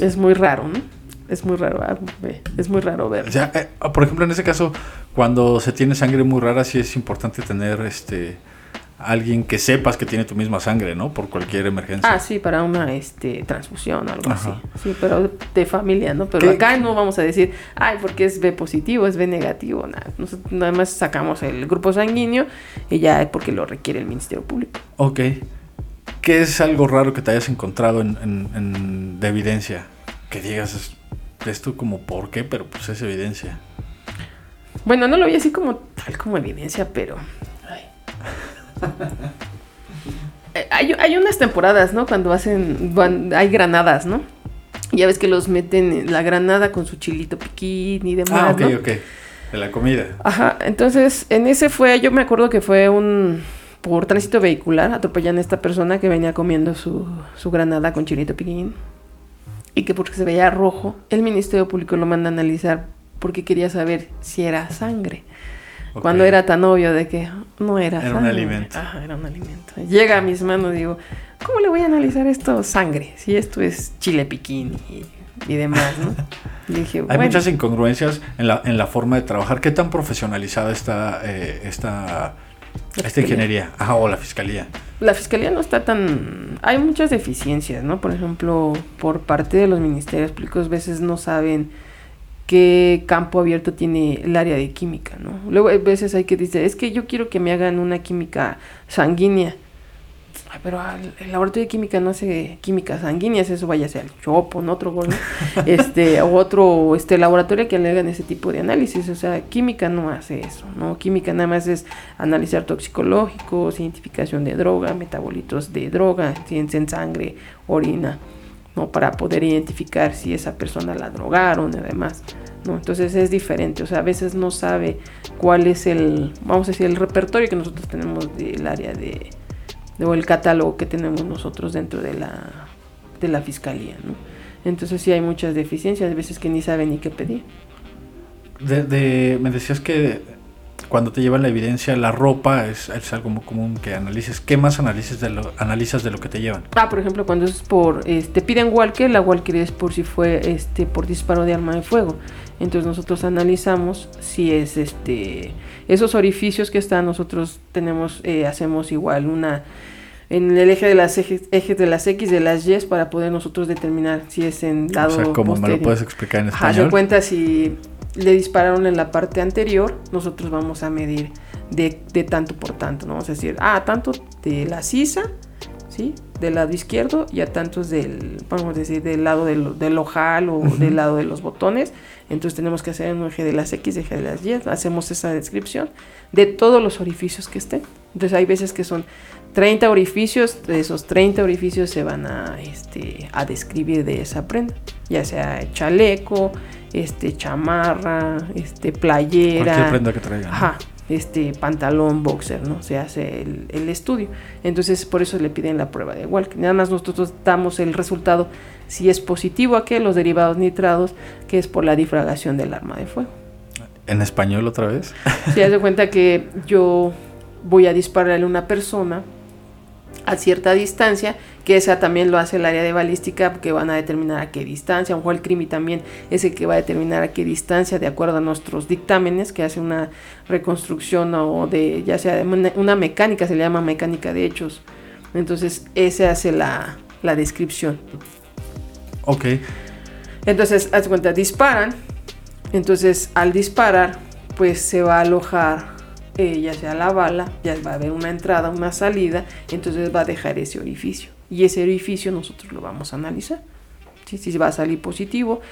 es muy raro, ¿no? Es muy raro, ah, es muy raro O ver. sea, eh, por ejemplo, en ese caso, cuando se tiene sangre muy rara, sí es importante tener este alguien que sepas que tiene tu misma sangre, ¿no? Por cualquier emergencia. Ah, sí, para una este, transfusión o algo Ajá. así. Sí, pero de familia, ¿no? Pero ¿Qué- acá no vamos a decir, ay, porque es B positivo, es B negativo, nada. Nosotros nada más sacamos el grupo sanguíneo y ya es porque lo requiere el Ministerio Público. Ok. ¿Qué es algo raro que te hayas encontrado en, en- en- de evidencia? Que digas "Es- esto como por qué, pero pues es evidencia. Bueno, no lo vi así como tal como evidencia, pero. ay. Eh, hay, hay unas temporadas, ¿no? Cuando hacen. van- hay granadas, ¿no? Ya ves que los meten en la granada con su chilito piquín y demás. Ah, ok, ¿no? ok. De la comida. Ajá, entonces en ese fue, yo me acuerdo que fue un, por tránsito vehicular, atropellan a esta persona que venía comiendo su, su granada con chilito piquín y que porque se veía rojo, el Ministerio Público lo manda a analizar porque quería saber si era sangre. Cuando era tan obvio de que no era, Era un alimento. Ajá, era un alimento. Llega a mis manos y digo, ¿cómo le voy a analizar esto sangre? Si esto es chile piquín y, y demás, ¿no? *laughs* Dije, Hay bueno, muchas incongruencias en la, en la forma de trabajar. ¿Qué tan profesionalizada está eh, esta, esta fiscalía. ingeniería? Ajá, o la fiscalía. la fiscalía no está tan... Hay muchas deficiencias, ¿no? Por ejemplo, por parte de los ministerios públicos, a veces no saben qué campo abierto tiene el área de química, ¿no? Luego hay veces hay que decir, es que yo quiero que me hagan una química sanguínea. Ay, pero al- el laboratorio de química no hace química sanguínea, eso vaya a ser el chopo, ¿no? otro gol, ¿no? *laughs* este, o otro este laboratorio que le hagan ese tipo de análisis. O sea, química no hace eso, ¿no? Química nada más es analizar toxicológicos, identificación de droga, metabolitos de droga, ciencia en sangre, orina, ¿no? Para poder identificar si esa persona la drogaron y demás. ¿no? Entonces es diferente, o sea, a veces no sabe cuál es el, vamos a decir, el repertorio que nosotros tenemos del área de, o el catálogo que tenemos nosotros dentro de la, de la fiscalía, ¿no? Entonces sí hay muchas deficiencias, a veces que ni saben ni qué pedir. De- me decías que cuando te llevan la evidencia, la ropa es, es algo muy común que analices. ¿Qué más analices de lo, analizas de lo que te llevan? Ah, por ejemplo, cuando es por, este, piden Walker, la Walker es por si fue, este, por disparo de arma de fuego. Entonces nosotros analizamos si es, este, esos orificios que están, nosotros tenemos, eh, hacemos igual una, en el eje de las ejes, ejes de las X, de las Y, para poder nosotros determinar si es en lado o sea, como me lo puedes explicar en español. cuenta si le dispararon en la parte anterior, nosotros vamos a medir de, de tanto por tanto, ¿no? Vamos a decir, ah, tanto de la sisa, ¿sí? Del lado izquierdo y a tantos del, vamos a decir, del lado del, del ojal o del lado de los botones. Entonces tenemos que hacer un eje de las X, eje de las Y, hacemos esa descripción de todos los orificios que estén. Entonces hay veces que son 30 orificios, de esos 30 orificios se van a, este, a describir de esa prenda, ya sea chaleco, este, chamarra, este, playera, Cualquier prenda que traigan. ¿no? ajá, este, pantalón, boxer, ¿no? Se hace el, el estudio. Entonces por eso le piden la prueba de Walker. Nada más nosotros damos el resultado si es positivo a que los derivados nitrados, que es por la difragación del arma de fuego. En español otra vez. Si haz de cuenta que yo voy a dispararle a una persona a cierta distancia, que esa también lo hace el área de balística, que van a determinar a qué distancia, mejor el CRIMI también es el que va a determinar a qué distancia, de acuerdo a nuestros dictámenes, que hace una reconstrucción o de, ya sea de una, una mecánica, se le llama mecánica de hechos. Entonces, ese hace la, la descripción. Ok. Entonces, haz cuenta, disparan. Entonces, al disparar, pues se va a alojar, eh, ya sea la bala, ya va a haber una entrada, una salida, entonces va a dejar ese orificio. Y ese orificio nosotros lo vamos a analizar. Sí, Si va a salir positivo,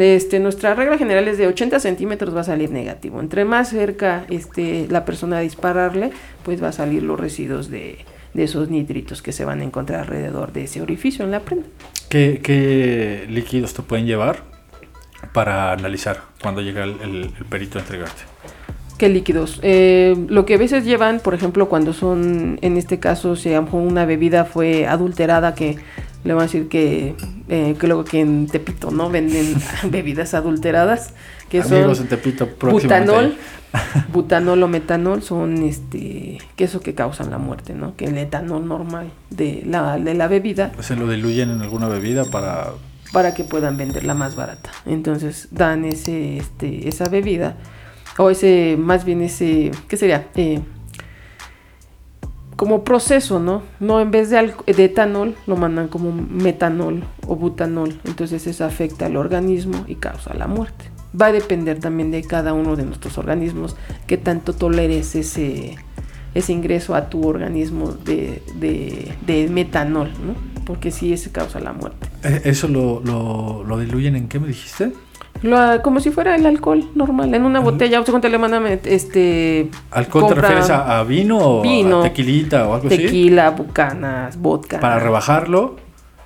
este, nuestra regla general es de 80 centímetros va a salir negativo. Entre más cerca este, la persona a dispararle, pues va a salir los residuos de, de esos nitritos que se van a encontrar alrededor de ese orificio en la prenda. ¿Qué, qué líquidos te pueden llevar para analizar cuando llega el, el- el perito a entregarte? ¿Qué líquidos? Eh, lo que a veces llevan, por ejemplo, cuando son, en este caso, si a lo mejor una bebida fue adulterada, que le van a decir que, eh, que luego que en Tepito, ¿no? Venden *laughs* bebidas adulteradas, que Amigos son en Tepito, butanol, *laughs* butanol o metanol, son este, que eso que causan la muerte, ¿no? Que el etanol normal de la, de la bebida Se lo diluyen en alguna bebida para... para que puedan venderla más barata. Entonces dan ese, este, esa bebida, o ese, más bien ese, ¿qué sería? Eh, como proceso, ¿no? No en vez de, etanol, lo mandan como metanol o butanol. Entonces eso afecta al organismo y causa la muerte. Va a depender también de cada uno de nuestros organismos que tanto toleres ese, ese ingreso a tu organismo de, de, de metanol, ¿no? Porque sí, ese causa la muerte. Eh, ¿Eso lo, lo, lo diluyen en qué me dijiste? Lo- como si fuera el alcohol normal, en una botella. ¿Usted cuánto le mandan este ¿Alcohol te refieres a, a vino o vino, a tequilita o algo así? tequila, bucanas, vodka? Para rebajarlo.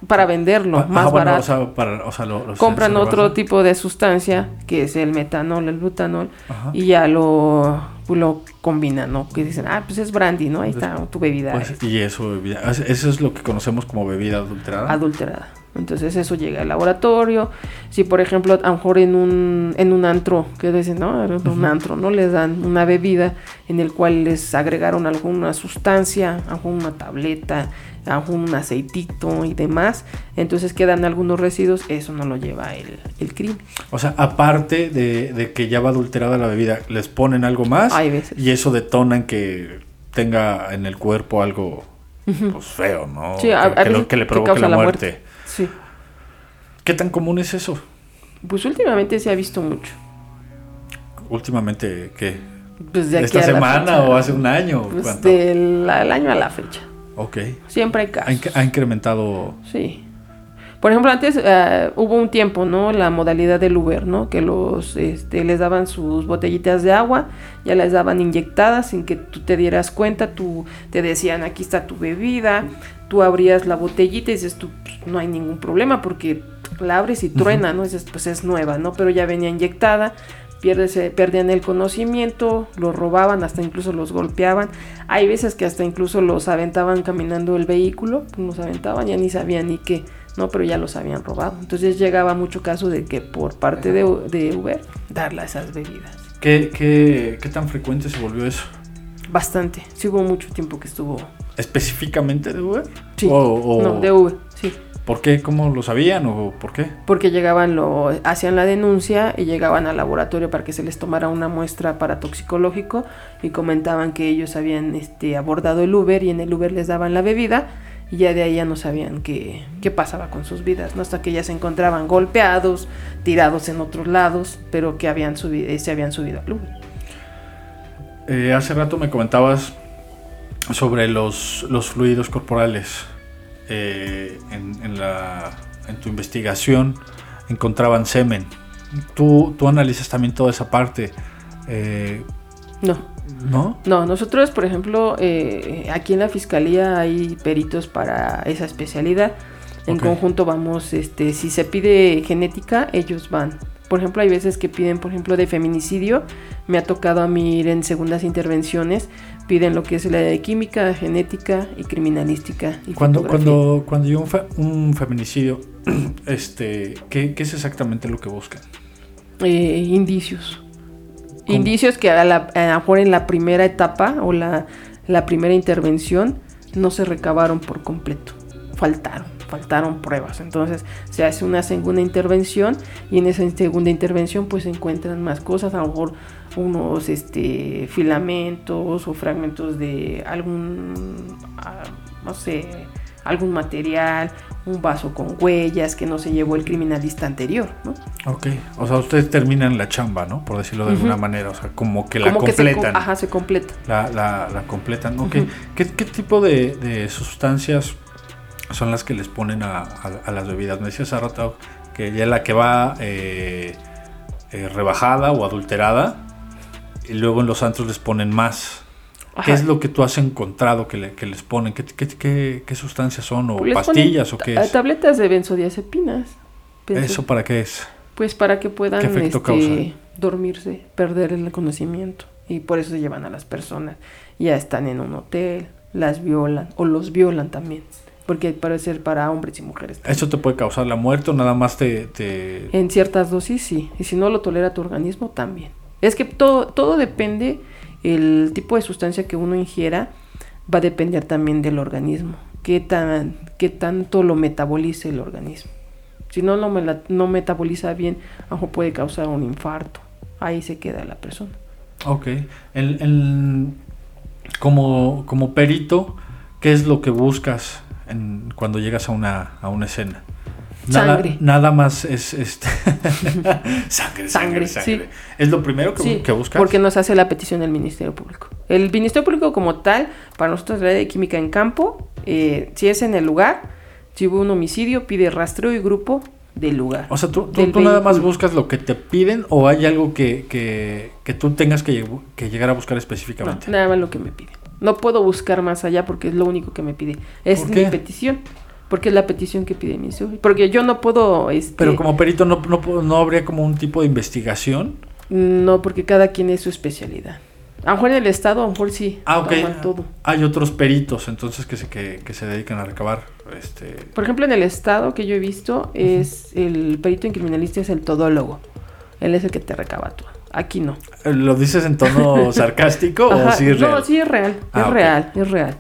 para venderlo, Ah, más ah, bueno, barato. o sea, para, o sea, lo- lo- se- Compran se otro tipo de sustancia, que es el metanol, el butanol, Ajá. y ya lo, lo combinan, ¿no? Que dicen, ah, pues es brandy, ¿no? Ahí está tu bebida Pues, y eso, bebida- eso es lo que conocemos como bebida adulterada. adulterada. Entonces eso llega al laboratorio. Si por ejemplo a lo mejor en un, en un antro, que dicen, no, un antro, ¿no? Les dan una bebida en el cual les agregaron alguna sustancia, a lo mejor una tableta, a un aceitito y demás. Entonces quedan algunos residuos, eso no lo lleva el, el crimen. O sea, aparte de, de que ya va adulterada la bebida, les ponen algo más Hay veces. y eso detona en que tenga en el cuerpo algo pues, feo, ¿no? Sí, que, a- a que lo- que le que provoque la muerte. Sí. ¿Qué tan común es eso? Pues últimamente se ha visto mucho. Últimamente, ¿qué? Pues de aquí ¿Esta a la semana fecha. o hace un año? Pues ¿Cuánto? del año a la fecha. Ok. Siempre hay Ha, casos. inc- ha incrementado. Sí. Por ejemplo, antes eh, hubo un tiempo, ¿no? La modalidad del Uber, ¿no? Que los, este, les daban sus botellitas de agua, ya las daban inyectadas sin que tú te dieras cuenta, tú te decían, aquí está tu bebida, tú abrías la botellita y dices, tú, pues, no hay ningún problema porque la abres y truena, ¿no? Dices, pues es nueva, ¿no? Pero ya venía inyectada, pierdes, eh, perdían el conocimiento, los robaban, hasta incluso los golpeaban. Hay veces que hasta incluso los aventaban caminando el vehículo, pues, los aventaban, ya ni sabían ni qué, ¿no? Pero ya los habían robado. Entonces llegaba mucho caso de que por parte de, de Uber, darle esas bebidas. ¿Qué, qué, qué tan frecuente se volvió eso? Bastante. Sí hubo mucho tiempo que estuvo. ¿Específicamente de Uber? Sí. O- o- No, de Uber, sí. ¿Por qué? ¿Cómo lo sabían o por qué? Porque llegaban, lo, hacían la denuncia y llegaban al laboratorio para que se les tomara una muestra para toxicológico y comentaban que ellos habían este, abordado el Uber y en el Uber les daban la bebida y ya de ahí ya no sabían qué, qué pasaba con sus vidas, ¿no? hasta que ya se encontraban golpeados, tirados en otros lados, pero que habían subido, se habían subido al Uber. Eh, hace rato me comentabas sobre los, los fluidos corporales. Eh, en, en la, en tu investigación encontraban semen. Tú, tú analizas también toda esa parte. Eh, No, ¿No? No, nosotros, por ejemplo, eh, aquí en la fiscalía hay peritos para esa especialidad. En conjunto vamos, este, si se pide genética, ellos van. Por ejemplo, hay veces que piden, por ejemplo, de feminicidio. Me ha tocado a mí ir en segundas intervenciones. Piden lo que es la de química, genética y criminalística. Y Cuando, fotografía. cuando, cuando hay un, fe- un feminicidio, *clears throat* este, ¿qué, qué es exactamente lo que buscan? Eh, indicios. ¿Cómo? Indicios que a, la- a lo mejor en la primera etapa o la, la primera intervención no se recabaron por completo. Faltaron, faltaron pruebas. Entonces se hace una segunda intervención y en esa segunda intervención pues se encuentran más cosas, a lo mejor unos este, filamentos o fragmentos de algún, ah, no sé, algún material, un vaso con huellas que no se llevó el criminalista anterior, ¿no? Ok. O sea, ustedes terminan la chamba, ¿no? Por decirlo de alguna manera. O sea, como que la Como que se, completan. ajá, se completa. La, la, la completan. Ok. ¿Qué, qué tipo de, de sustancias son las que les ponen a, a- a las bebidas? Me decías hace rato que ya la que va eh, eh, rebajada o adulterada y luego en los antros les ponen más. ¿Qué es lo que tú has encontrado que, le- que les ponen? ¿Qué, qué, qué- qué sustancias son? ¿O Pues pastillas o qué ta- es? Tabletas de benzodiazepinas. Benzo- ¿Eso para qué es? Pues para que puedan ¿Qué efecto este, dormirse, perder el conocimiento. Y por eso se llevan a las personas. Ya están en un hotel, las violan o los violan también. Porque parece ser para hombres y mujeres. también. ¿Eso te puede causar la muerte o nada más te... te- En ciertas dosis sí. Y si no lo tolera tu organismo también. Es que todo, todo depende, el tipo de sustancia que uno ingiera va a depender también del organismo. Qué, tan, qué tanto lo metabolice el organismo. Si no lo no metaboliza bien, a lo mejor puede causar un infarto. Ahí se queda la persona. Ok. El, el- como, como perito, ¿qué es lo que buscas en- cuando llegas a una, a una escena? Nada, más es este *laughs* sangre, sangre, Sangre, sangre. sí. ¿Es lo primero que, Sí, que buscas? porque nos hace la petición del Ministerio Público. El Ministerio Público como tal, para nosotros la de química en campo, eh, si es en el lugar, si hubo un homicidio, pide rastreo y grupo del lugar. O sea, ¿tú, tú- tú nada más buscas lo que te piden o hay algo que, que, que tú tengas que, que llegar a buscar No, específicamente? nada más lo que me pide. No puedo buscar más allá porque es lo único que me pide. Es ¿Por mi petición. Porque es la petición que pide Ministerio. Porque yo no puedo... Este, Pero como perito no, no, no habría como un tipo de investigación. No, porque cada quien es su especialidad. A lo mejor en el Estado, a lo mejor sí. Ah, ok. todo. Hay otros peritos entonces que se, que, que se dedican a recabar este, Por ejemplo, en el estado que yo he visto, es el perito en criminalista es el todólogo. Él es el que te recaba todo. Aquí no. ¿Lo dices en tono *laughs* sarcástico o sí es no, real? sí es real. Ah, es ok. real, es real.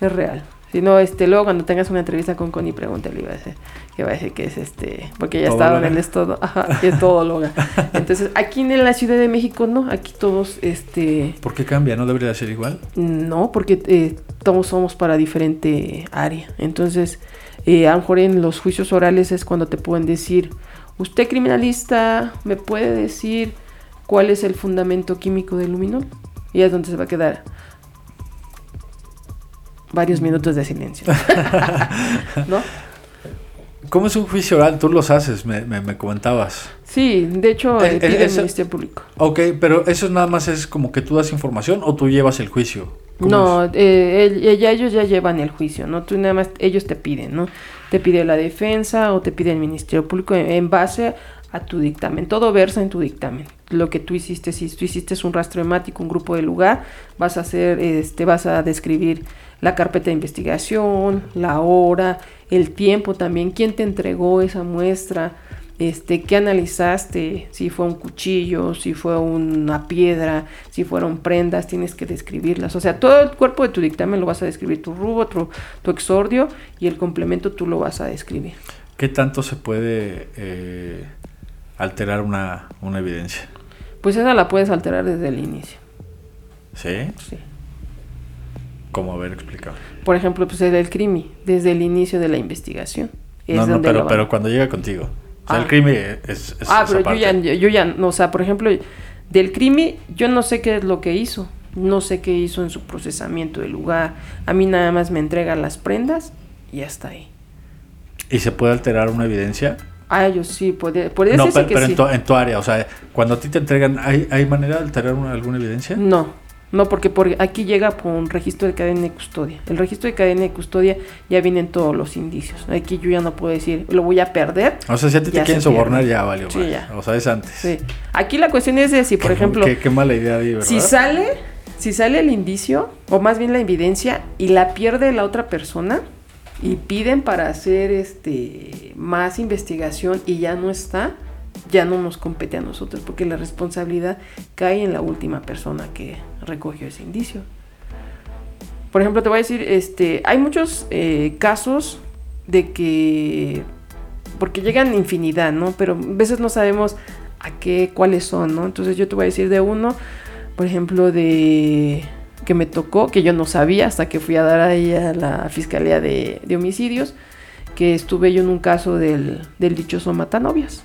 Es real. Si no, este, luego cuando tengas una entrevista con Connie, pregúntale, iba a decir, que va a decir que es este, porque ella estaba en el estado, ajá, *laughs* que es todóloga. Entonces, aquí en la Ciudad de México, no, aquí todos, este, ¿Por qué cambia? ¿No debería de ser igual? no, porque eh, todos somos para diferente área. Entonces, eh, a lo mejor en los juicios orales es cuando te pueden decir, usted criminalista, ¿me puede decir cuál es el fundamento químico del luminol? Y es donde se va a quedar. Varios minutos de silencio. *laughs* ¿No? ¿Cómo es un juicio oral? Tú los haces, me, me, me comentabas. Sí, de hecho, Eh, eh, pide eh, el eso- Ministerio Público. Ok, pero eso nada más es como que tú das información o tú llevas el juicio. ¿Cómo No, eh, el- ya ellos ya llevan el juicio, ¿no? Tú nada más, ellos te piden, ¿no? Te pide la defensa o te pide el Ministerio Público en, en base a tu dictamen. Todo versa en tu dictamen. Lo que tú hiciste, si tú hiciste un rastro hemático, un grupo de lugar, vas a hacer, este, vas a describir la carpeta de investigación, la hora, el tiempo también, quién te entregó esa muestra, este, qué analizaste, si fue un cuchillo, si fue una piedra, si fueron prendas, tienes que describirlas. O sea, todo el cuerpo de tu dictamen lo vas a describir, tu rubo, tu, tu exordio y el complemento tú lo vas a describir. ¿Qué tanto se puede eh, alterar una, una evidencia? Pues esa la puedes alterar desde el inicio. ¿Sí? Sí. ¿Cómo haber explicado? Por ejemplo, pues el crimi, desde el inicio de la investigación. Es No, no, donde pero, pero cuando llega contigo. O sea, Ah. el crimen es, es Ah, pero yo ya, yo, ya, no, o sea, por ejemplo, del crimen, yo no sé qué es lo que hizo. No sé qué hizo en su procesamiento del lugar. A mí nada más me entregan las prendas y hasta ahí. ¿Y se puede alterar una evidencia? Ah, yo sí, puede, puede No, pero, que pero sí. en, tu, en tu área, o sea, cuando a ti te entregan, ¿hay, hay manera de alterar una- alguna evidencia? No, no, porque por aquí llega por un registro de cadena de custodia. El registro de cadena de custodia ya vienen todos los indicios. Aquí yo ya no puedo decir, lo voy a perder. O sea, si a ti te quieren se pierde. sobornar, ya valió. Sí, ya. O sea, es antes. Sí. Aquí la cuestión es de si, por Qué- ejemplo, Qué, qué mala idea ahí, ¿verdad? Si sale, si sale el indicio, o más bien la evidencia, y la pierde la otra persona, y piden para hacer este más investigación y ya no está, ya no nos compete a nosotros, porque la responsabilidad cae en la última persona que recogió ese indicio. Por ejemplo, te voy a decir, este, hay muchos eh, casos de que, porque llegan infinidad, ¿no? Pero a veces no sabemos a qué, cuáles son, ¿no? Entonces yo te voy a decir de uno, por ejemplo, de que me tocó, que yo no sabía hasta que fui a dar ahí a la Fiscalía de, Homicidios, que estuve yo en un caso del, del dichoso Matanovias.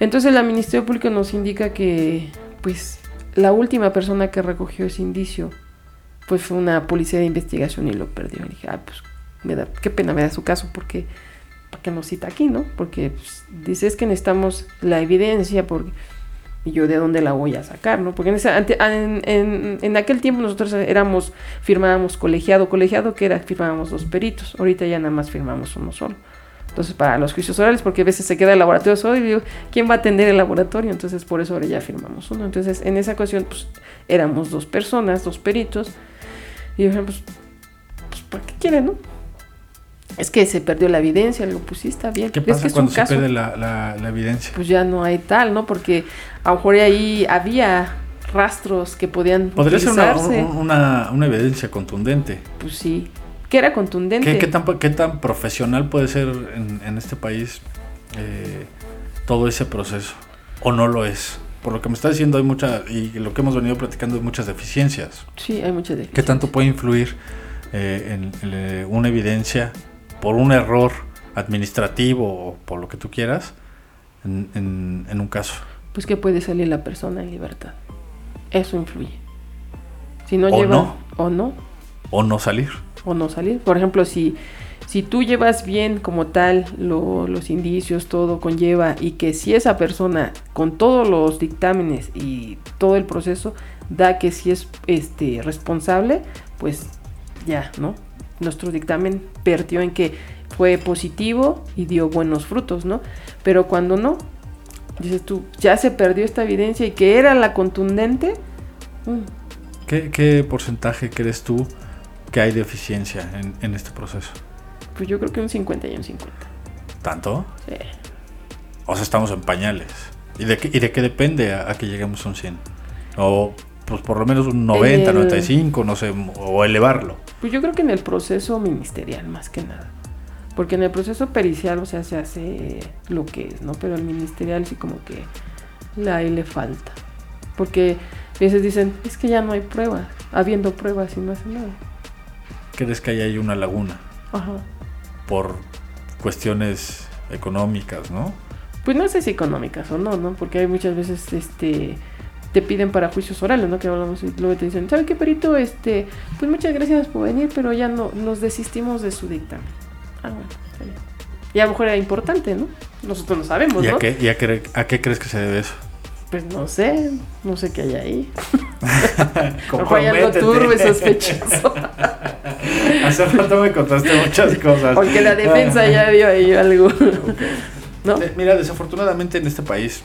Entonces el Ministerio Público nos indica que, pues, la última persona que recogió ese indicio, pues fue una policía de investigación y lo perdió. Y dije, ah, pues, me da, qué pena me da su caso, porque, ¿para qué nos cita aquí, no? Porque pues, dice, es que necesitamos la evidencia, porque, y yo de dónde la voy a sacar, ¿no? Porque en, esa- ante- en, en- en aquel tiempo nosotros éramos, firmábamos colegiado, colegiado que era, firmábamos dos peritos, ahorita ya nada más firmamos uno solo. Entonces, para los juicios orales, porque a veces se queda el laboratorio solo y digo, ¿quién va a atender el laboratorio? Entonces, por eso ahora ya firmamos uno. Entonces, en esa ocasión, pues, éramos dos personas, dos peritos. Y dije, pues, pues ¿para qué quieren, no? Es que se perdió la evidencia, digo, pues sí, está bien. ¿Qué Es pasa que es cuando un se caso. pierde la, la- la evidencia? Pues ya no hay tal, ¿no? Porque a lo mejor ahí había rastros que podían Podría ser una, utilizarse. un- una, una evidencia contundente. Pues sí. Que era contundente. ¿Qué, qué tan, qué tan profesional puede ser en, en este país eh, todo ese proceso? ¿O no lo es? Por lo que me está diciendo, hay mucha, y lo que hemos venido platicando, hay muchas deficiencias. Sí, hay muchas ¿Qué deficiencias. tanto puede influir eh, en, en, eh, una evidencia por un error administrativo o por lo que tú quieras en, en- en un caso? Pues que puede salir la persona en libertad. Eso influye. Si no O lleva no. o no, O no salir. O no salir. Por ejemplo, si, si tú llevas bien como tal lo- los indicios, todo conlleva, y que si esa persona con todos los dictámenes y todo el proceso da que si es este responsable, pues ya, ¿no? Nuestro dictamen perdió en que fue positivo y dio buenos frutos, ¿no? Pero cuando no, dices tú, ya se perdió esta evidencia y que era la contundente, mm, ¿Qué, qué porcentaje crees tú que hay de eficiencia en, en este proceso? pues yo creo que un 50 y un 50. ¿Tanto? Sí. O sea, estamos en pañales. ¿Y de qué, y de qué depende a, a que lleguemos a un 100? O pues por lo menos un 90, El- 95, no sé, o elevarlo. Pues yo creo que en el proceso ministerial, más que nada. Porque en el proceso pericial, o sea, se hace lo que es, ¿no? Pero el ministerial sí como que ahí le falta. Porque a veces dicen, es que ya no hay pruebas. Habiendo pruebas y no hace nada. ¿Crees que ahí hay una laguna Ajá. por cuestiones económicas, no? Pues no sé si económicas o no, ¿no? Porque hay muchas veces, este, te piden para juicios orales, ¿no? Que hablamos y luego te dicen, ¿sabe qué, perito? Este, pues muchas gracias por venir, pero ya no nos desistimos de su dictamen. Ah, bueno, está bien. Y a lo mejor era importante, ¿no? Nosotros lo sabemos, ¿Y a ¿no? qué, y a qué- a qué crees que se debe eso? Pues no sé, no sé qué hay ahí. *laughs* Mejor hay algo turbio y sospechoso. Hace rato me contaste muchas cosas. Porque la defensa ya vio ahí algo. *laughs* ¿No? Eh, Mira, desafortunadamente en este país,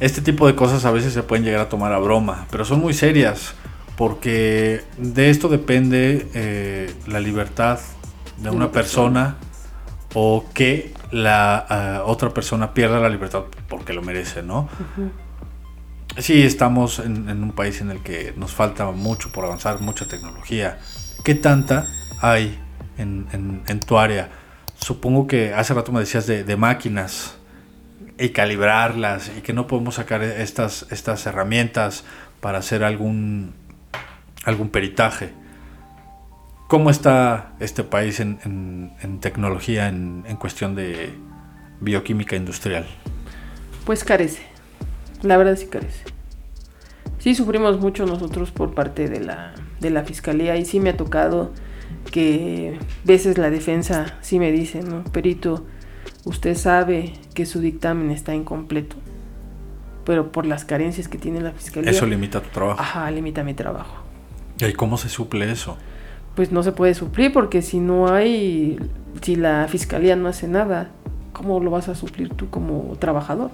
este tipo de cosas a veces se pueden llegar a tomar a broma, pero son muy serias, porque de esto depende eh, la libertad de una Una persona o que la ah, otra persona pierda la libertad porque lo merece, ¿no? Sí, estamos en, en un país en el que nos falta mucho por avanzar, mucha tecnología. ¿Qué tanta hay en, en- en tu área? Supongo que hace rato me decías de, de máquinas y calibrarlas y que no podemos sacar estas, estas herramientas para hacer algún, algún peritaje. ¿Cómo está este país en, en- en tecnología en, en cuestión de bioquímica industrial? Pues carece. La verdad sí carece. Sí sufrimos mucho nosotros por parte de la, de la fiscalía y sí me ha tocado que veces la defensa sí me dice, ¿no? Perito, usted sabe que su dictamen está incompleto, pero por las carencias que tiene la fiscalía, Eso limita tu trabajo. ajá, limita mi trabajo. ¿Y cómo se suple eso? Pues no se puede suplir porque si no hay, si la fiscalía no hace nada, ¿cómo lo vas a suplir tú como trabajador?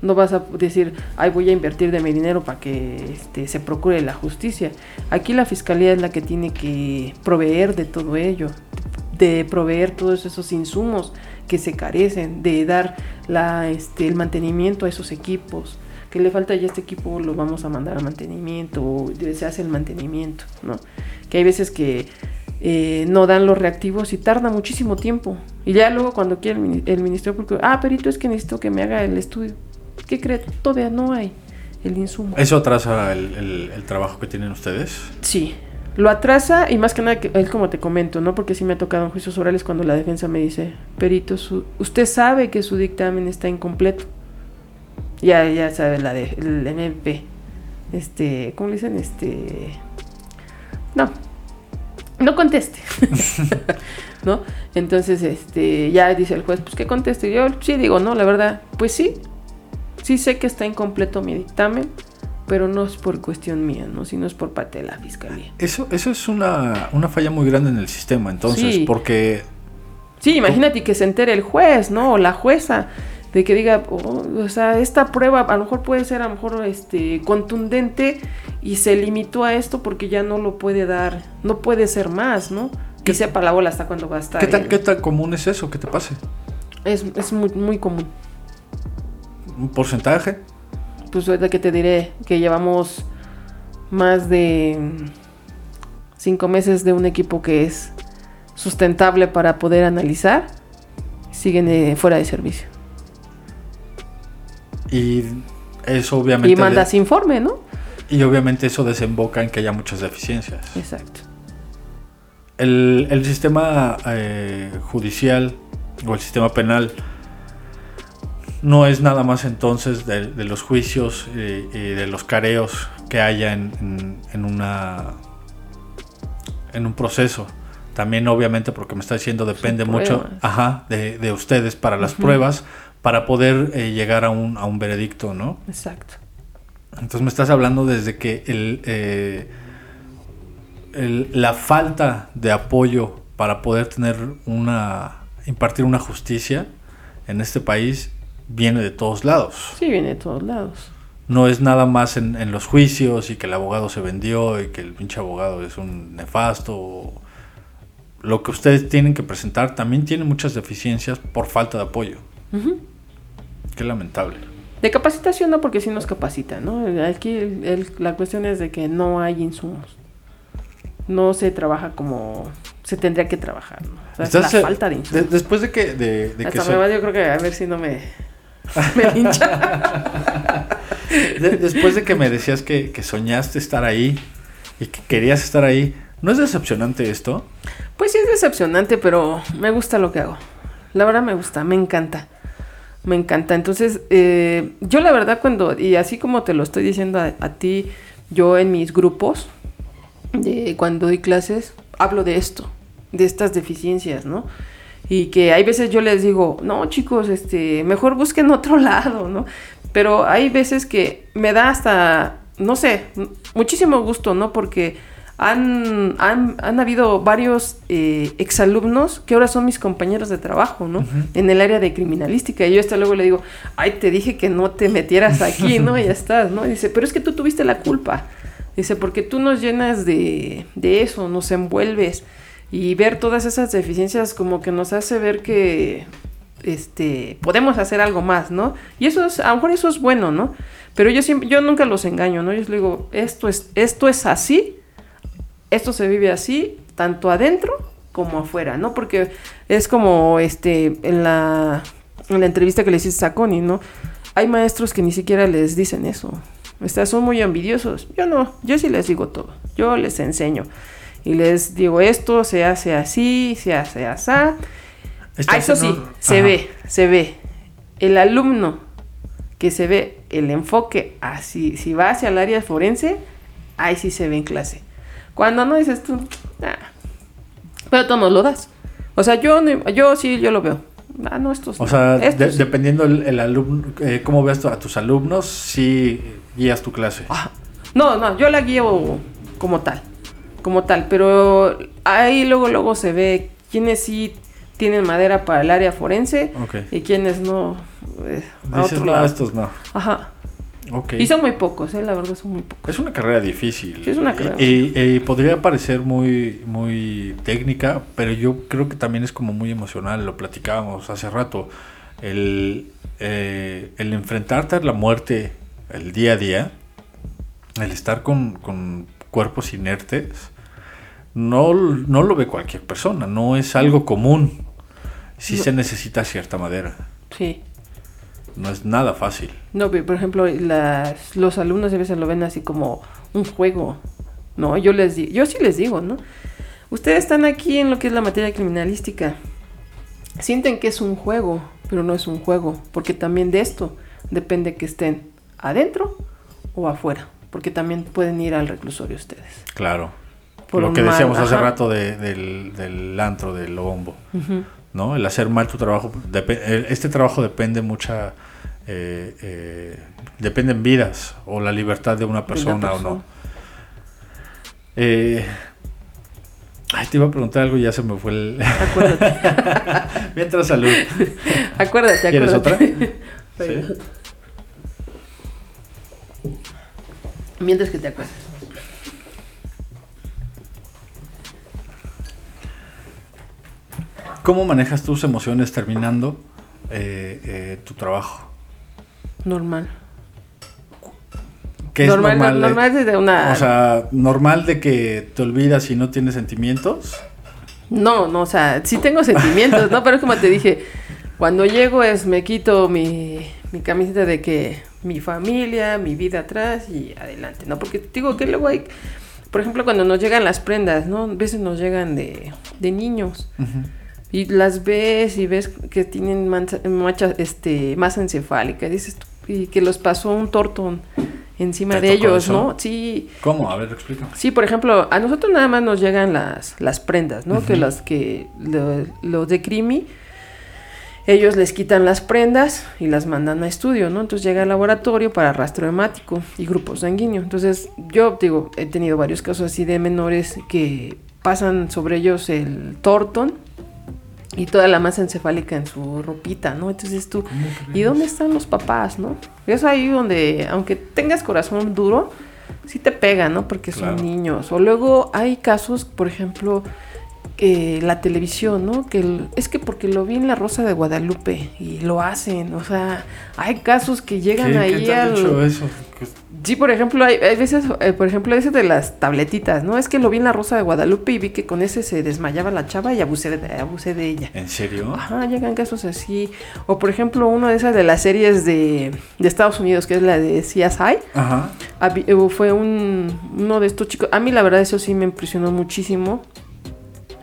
No vas a decir, ay, voy a invertir de mi dinero para que este, se procure la justicia. Aquí la fiscalía es la que tiene que proveer de todo ello, de proveer todos esos insumos que se carecen, de dar la, este, el mantenimiento a esos equipos. Que le falta ya este equipo, lo vamos a mandar a mantenimiento, o se hace el mantenimiento, ¿no? Que hay veces que eh, no dan los reactivos y tarda muchísimo tiempo. Y ya luego cuando quiere el, el Ministerio Público, ah, perito, es que necesito que me haga el estudio. ¿Qué cree? Todavía no hay el insumo. ¿Eso atrasa el, el- el trabajo que tienen ustedes? Sí, lo atrasa y más que nada es como te comento, ¿no? Porque sí me ha tocado en juicios orales cuando la defensa me dice, perito, su- usted sabe que su dictamen está incompleto. Ya, ya sabe la de, el MP. Este, ¿cómo le dicen? Este... No, no conteste. *laughs* ¿No? Entonces, este, ya dice el juez, pues que conteste. Yo sí digo, no, la verdad, pues sí. Sí sé que está incompleto mi dictamen, pero no es por cuestión mía, ¿no? Sino es por parte de la fiscalía. Eso, eso es una, una falla muy grande en el sistema, entonces, Sí. porque Sí, imagínate que se entere el juez, ¿no? O la jueza, de que diga, oh, o sea, esta prueba a lo mejor puede ser a lo mejor este contundente y se limitó a esto porque ya no lo puede dar, no puede ser más, ¿no? ¿Qué- Y sepa la bola hasta cuándo va a estar. ¿qué tan, el- qué tan común es eso que te pase? Es, es muy, muy común. ¿Un porcentaje? Pues ahorita que te diré que llevamos más de cinco meses de un equipo que es sustentable para poder analizar, siguen eh, fuera de servicio. Y eso obviamente... Y mandas informe, ¿no? y obviamente eso desemboca en que haya muchas deficiencias. Exacto. El, el sistema eh, judicial o el sistema penal no es nada más entonces de, de los juicios eh, y de los careos que haya en, en- en una en un proceso. También obviamente porque me está diciendo depende mucho ajá, de, de ustedes para las pruebas para poder eh, llegar a un, a un veredicto, ¿no? Exacto. Entonces me estás hablando desde que el, eh, el- la falta de apoyo para poder tener una impartir una justicia en este país viene de todos lados. Sí, viene de todos lados. No es nada más en, en los juicios y que el abogado se vendió y que el pinche abogado es un nefasto. Lo que ustedes tienen que presentar también tiene muchas deficiencias por falta de apoyo. Qué lamentable. De capacitación no, porque sí nos capacita, ¿no? Aquí el- el- la cuestión es de que no hay insumos. No se trabaja como se tendría que trabajar, ¿no? O sea, la eh, falta de de- insumos. después de que, de, de que Hasta so- me va, yo creo que a ver si no me, me *laughs* hincha. De- después de que me decías que, que soñaste estar ahí y que querías estar ahí, ¿no es decepcionante esto? Pues sí es decepcionante, pero me gusta lo que hago. La verdad me gusta, me encanta. Me encanta. Entonces, eh, yo la verdad cuando, y así como te lo estoy diciendo a, ti, yo en mis grupos, cuando doy clases, hablo de esto, de estas deficiencias, ¿no? Y que hay veces yo les digo, no chicos, este, mejor busquen otro *laughs* lado, ¿no? Pero hay veces que me da hasta, no sé, muchísimo gusto, ¿no? Porque han, han, han habido varios eh, exalumnos que ahora son mis compañeros de trabajo, ¿no? En el área de criminalística. Y yo hasta luego le digo, ay, te dije que no te metieras aquí, ¿no? Y *laughs* ya estás, ¿no? Y dice, pero es que tú tuviste la culpa. Dice, porque tú nos llenas de, de eso, nos envuelves. Y ver todas esas deficiencias como que nos hace ver que este, podemos hacer algo más, ¿no? Y eso es, a lo mejor eso es bueno, ¿no? Pero yo siempre, yo nunca los engaño, ¿no? Yo les digo, esto es, esto es así, esto se vive así, tanto adentro como afuera, ¿no? Porque es como este, en la, en la entrevista que le hiciste a Connie, ¿no? Hay maestros que ni siquiera les dicen eso. Estas son muy envidiosos. Yo no, yo sí les digo todo. Yo les enseño. Y les digo, esto se hace así, se hace así. Ah, eso sí, se Ajá. ve, se ve. El alumno que se ve el enfoque así, si va hacia el área forense, ahí sí se ve en clase. Cuando no dices tú, "Ah". pero tú no lo das. O sea, yo, yo sí, yo lo veo. Ah, no, estos O no. sea, Estos dependiendo el, el alumno, eh, cómo ves a tus alumnos, sí guías tu clase. Ah, No, no, yo la guío como tal, como tal, pero ahí luego luego se ve quiénes sí tienen madera para el área forense y quiénes no. eh, a Dices, otro no, lado. estos no. Ajá. Ok. Y son muy pocos, eh, la verdad son muy pocos. Es una carrera difícil. Sí, es una carrera. Y, y- y podría parecer muy, muy técnica, pero yo creo que también es como muy emocional. Lo platicábamos hace rato. El, eh, el enfrentarte a la muerte el día a día, el estar con, con cuerpos inertes, no, no lo ve cualquier persona. No es algo común. Sí No. se necesita cierta madera. Sí. No es nada fácil. No, pero, por ejemplo, las, los alumnos a veces lo ven así como un juego, ¿no? Yo les yo sí les digo, ¿no? Ustedes están aquí en lo que es la materia criminalística. Sienten que es un juego, pero no es un juego, porque también de esto depende que estén adentro o afuera, porque también pueden ir al reclusorio ustedes. Claro. Por lo que mal, decíamos hace rato de- del, del antro, del bombo. Ujú. ¿No? El hacer mal tu trabajo, este trabajo depende mucha, eh, eh, dependen vidas o la libertad de una persona, o persona. no. Eh, ay, te iba a preguntar algo y ya se me fue el... Acuérdate, *laughs* Mientras salud. acuérdate, ¿Quieres otra? *laughs* Sí. Mientras que te acuerdas. ¿Cómo manejas tus emociones terminando eh, eh, tu trabajo? Normal. ¿Qué es normal, normal? no- normal desde una... O sea, normal de que te olvidas y no tienes sentimientos. No, no, o sea, sí tengo sentimientos, ¿no? Pero es como te dije, cuando llego es me quito mi, mi camiseta de que mi familia, mi vida atrás y adelante, ¿no? Porque te digo que luego hay, por ejemplo, cuando nos llegan las prendas, ¿no? A veces nos llegan de, de niños Ujú. Y las ves y ves que tienen mancha, mancha, este, masa encefálica, dices, tú, y que los pasó un tortón encima ¿Te de ellos? ¿no? Sí, ¿Cómo? A ver, explícame. Sí, por ejemplo, a nosotros nada más nos llegan las, las prendas, ¿no? Que las que lo- los de Crimi, ellos les quitan las prendas y las mandan a estudio, ¿no? Entonces llega al laboratorio para rastro hemático y grupo sanguíneo. Entonces, yo digo, he tenido varios casos así de menores que pasan sobre ellos el tortón y toda la masa encefálica en su ropita, ¿no? Entonces tú, ¿y dónde están los papás, no? Es ahí donde, aunque tengas corazón duro, sí te pega, ¿no? Porque son niños. O luego hay casos, por ejemplo, que la televisión, ¿no? Que el- es que porque lo vi en La Rosa de Guadalupe y lo hacen, o sea, hay casos que llegan ¿Qué, ahí ¿qué te han al... dicho eso? Sí, por ejemplo, hay, hay veces, eh, por ejemplo, ese de las tabletitas, ¿no? Es que lo vi en La Rosa de Guadalupe y vi que con ese se desmayaba la chava y abusé de, abusé de ella. ¿En serio? Ajá, llegan casos así. O por ejemplo, uno de esas de las series de, de Estados Unidos, que es la de CSI. Ajá. Eh, Fue un, uno de estos chicos. A mí la verdad eso sí me impresionó muchísimo.